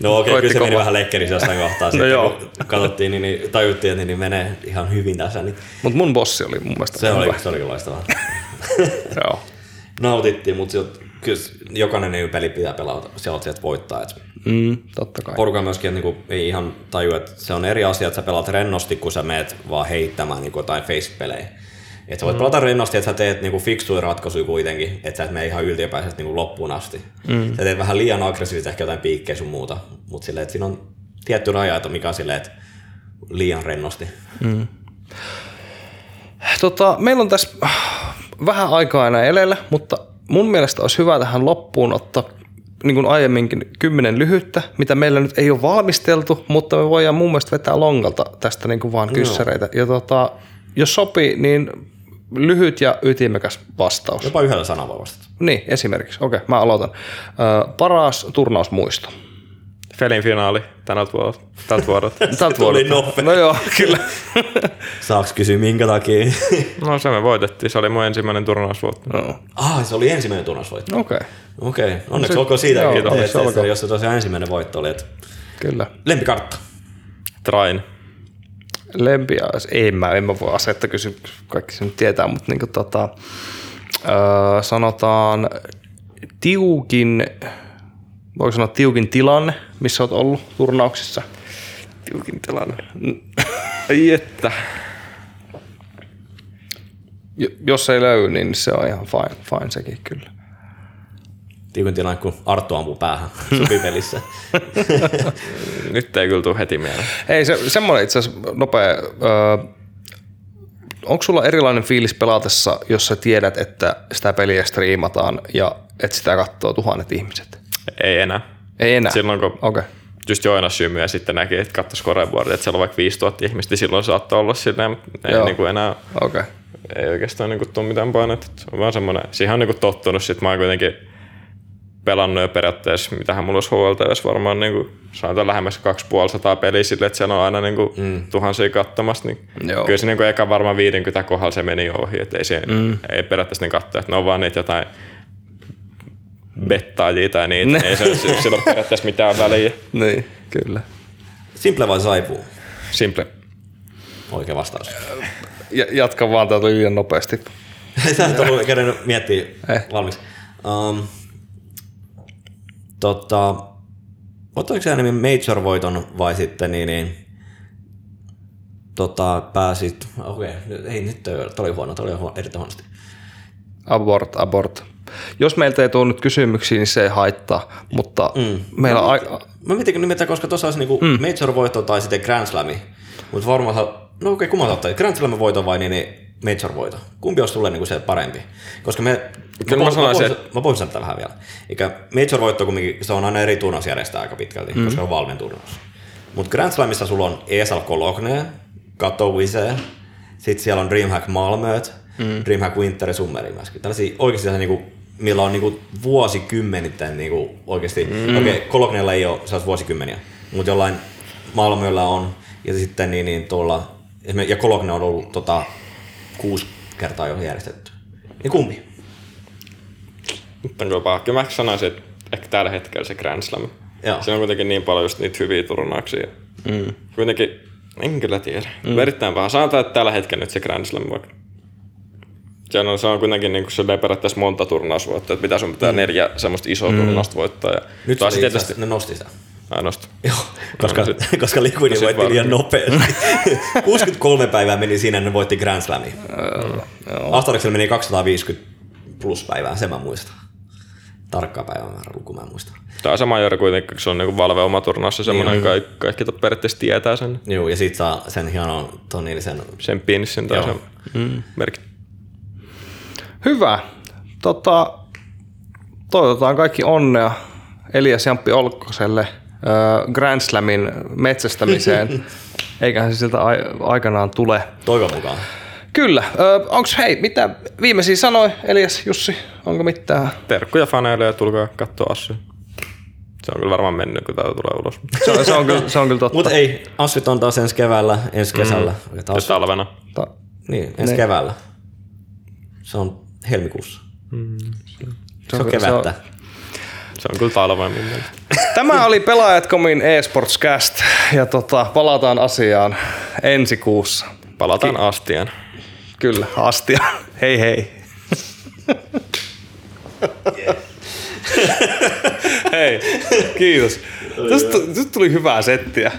No okei, okay, kyllä se meni vähän lekkeriksi jostain kohtaa. Sitten joo. kun katsottiin, niin, niin tajuttiin, että niin menee ihan hyvin tässä. Niin Mut mun bossi oli mun mielestä se, oli, hyvä. se oli loistavaa. Joo. Nautittiin, mutta kyllä jokainen niin peli pitää pelata, sieltä sieltä voittaa. Et Mm, totta kai. porukka myöskin että niinku, ei ihan taju, että se on eri asia, että sä pelaat rennosti, kun sä meet vaan heittämään niinku jotain face-pelejä. Et sä voit mm. pelata rennosti, että sä teet niinku fiksuja ratkaisuja kuitenkin, että sä et mene ihan yltiöpäisesti niinku loppuun asti. Mm. Sä teet vähän liian aggressiivisesti ehkä jotain piikkejä sun muuta, mutta silleen, että siinä on tietty raja, että mikä on silleen, että liian rennosti. Tota, meillä on tässä äh, vähän aikaa enää elellä, mutta mun mielestä olisi hyvä tähän loppuun ottaa niin kuin aiemminkin kymmenen lyhyttä, mitä meillä nyt ei ole valmisteltu, mutta me voidaan mun mielestä vetää longalta tästä niin kuin vaan kyssäreitä. Ja tota, jos sopii, niin lyhyt ja ytimekäs vastaus. Jopa yhdellä sanalla voi vastata. Niin, esimerkiksi. Okei, mä aloitan. Ö, paras turnausmuisto. Felin finaali tänältä vuodelta. Tältä vuodelta. Tältä vuodelta. nopea. No joo, kyllä. Saaks kysyä minkä takia? No se me voitettiin, se oli mun ensimmäinen turnausvuotta. no, ah, se oli ensimmäinen turnausvoitto. Okei, Okei, okay. onneksi se- olkoon siitä, joo, että, onneksi että, että, jos se tosiaan ensimmäinen voitto oli. Että kyllä. lempikartta. Train. Lempiä, ei mä, en mä voi asettaa kysy, kaikki sen tietää, mutta niin tota, öö, sanotaan tiukin, voiko sanoa tiukin tilanne, missä oot ollut turnauksissa? Tiukin tilanne. Ai että. Jo- Jos ei löydy, niin se on ihan fine, fine sekin kyllä. Tiukun tilanne, kun Arttu ampuu päähän supipelissä. Nyt ei kyllä tule heti mieleen. Hei, se, semmoinen itse asiassa nopea. Öö, onko sulla erilainen fiilis pelatessa, jos sä tiedät, että sitä peliä striimataan ja että sitä katsoo tuhannet ihmiset? Ei enää. Ei enää? Silloin kun Okei. Okay. just symy ja sitten näki, että katsoi scoreboardia, että siellä on vaikka 5000 ihmistä, niin silloin saattoi olla silleen, mutta ei niin kuin enää Okei. Okay. ei oikeastaan niin tule mitään painetta. Se on vaan semmoinen, siihen on niin kuin tottunut. Sitten mä oon kuitenkin pelannut jo periaatteessa, mitähän mulla olisi HLTVs varmaan niin kuin, sanotaan lähemmäs 250 peliä sille, että siellä on aina niin kuin, mm. tuhansia katsomassa. Niin Joo. kyllä se niin kuin, eka varmaan 50 kohdalla se meni ohi. Että ei, se, mm. ei periaatteessa niin katsoa, että ne on vaan niitä jotain bettaajia tai niitä. Ne. ei se, se, sillä ole periaatteessa mitään väliä. Niin, kyllä. Simple vai Saipu? Simple. Oikea vastaus. Ja, jatka vaan, tää tuli liian nopeasti. Sä et ollut kerran miettiä Eh. valmiiksi. Um, tota, ottaiko sä enemmän Major-voiton vai sitten niin, niin tota, pääsit, okei, okay, ei nyt, toi oli huono, toi oli huono, erittäin huonosti. Abort, abort. Jos meiltä ei tule nyt kysymyksiä, niin se ei haittaa, mutta mm. meillä on aika... Mä mietin nimittäin, koska tuossa olisi niinku mm. Major-voitto tai sitten Grand Slami, mutta varmaan, no okei, okay, kummalta ottaa, Grand Slamin voiton vai niin, niin Major-voito? Kumpi olisi sulle niin se parempi? Koska me... Kyllä mä puhun- sanoisin, puhun- Mä puhun tätä vähän vielä. Eikä Major-voitto kumminkin, se on aina eri turnaus järjestää aika pitkälti, mm. koska on valmen turnaus. Mutta Grand Slamissa sulla on ESL Cologne, Katowice, sitten siellä on Dreamhack Malmöt, mm. Dreamhack Winter ja Summeri myöskin. Tällaisia oikeasti niinku, millä on niinku vuosikymmenittäin niinku oikeasti, mm. okei, okay, Colognella ei ole sellaisia vuosikymmeniä, mutta jollain Malmöllä on, ja sitten niin, niin tuolla, ja Cologne on ollut tota, kuusi kertaa jo järjestetty. Niin kumpi? Nyt on kyllä paha. Kyllä mä sanoisin, että ehkä tällä hetkellä se Grand Slam. Joo. Siinä on kuitenkin niin paljon just niitä hyviä turnauksia. Mm. Kuitenkin, en kyllä tiedä. Mm. Erittäin paha. Sanotaan, että tällä hetkellä nyt se Grand Slam vaikka. Se on, se on kuitenkin niin kuin se periaatteessa monta turnausvoittoa, että mitä sun pitää mm. neljä semmoista isoa mm. turnausta voittaa. Ja Nyt se tietysti, ne nosti sitä. Ainoastaan. Joo, koska, No, sit- koska Liquidi sit voitti liian nopeasti. 63 päivää meni siinä, ne voitti Grand Slamin. Astoriksella meni 250 plus päivää, sen mä muistan. Tarkkaa päivämäärä luku mä en muista. Tämä on sama juuri kuitenkin, kun se on niin Valve oma turnaus ja semmoinen, mm. kaikki, kaikki to- periaatteessa tietää sen, Joo, ja sit saa sen hienon tonnillisen. sen pinssin tai sen mm. merkit. Hyvä. Tota, toivotetaan kaikki onnea Elias Jamppi Olkkoselle Grand Slamin metsästämiseen. Eiköhän se siltä ai- aikanaan tule. Toivon mukaan. Kyllä. Ö, onks hei, mitä viimeisiä sanoi Elias, Jussi? Onko mitään? Terkkuja faneille ja tulkaa katsoa Assy. Se on kyllä varmaan mennyt, kun tää tulee ulos. Se on, se on, kyllä, se on kyllä totta. Mutta ei, Asfit on taas ensi keväällä, ensi kesällä. Mm. Ja talvena. Ta- Niin, ensi Ne. keväällä. Se on helmikuussa. Mm. Se, se on kyllä- se kevättä. Se on kyllä talven mun mielestä. Tämä oli Pelaajat.comin eSportscast ja tota, palataan asiaan ensi kuussa. Palataan astian. Kyllä, astia. Hei hei. hei, kiitos. Tästä, tästä tuli hyvää settiä.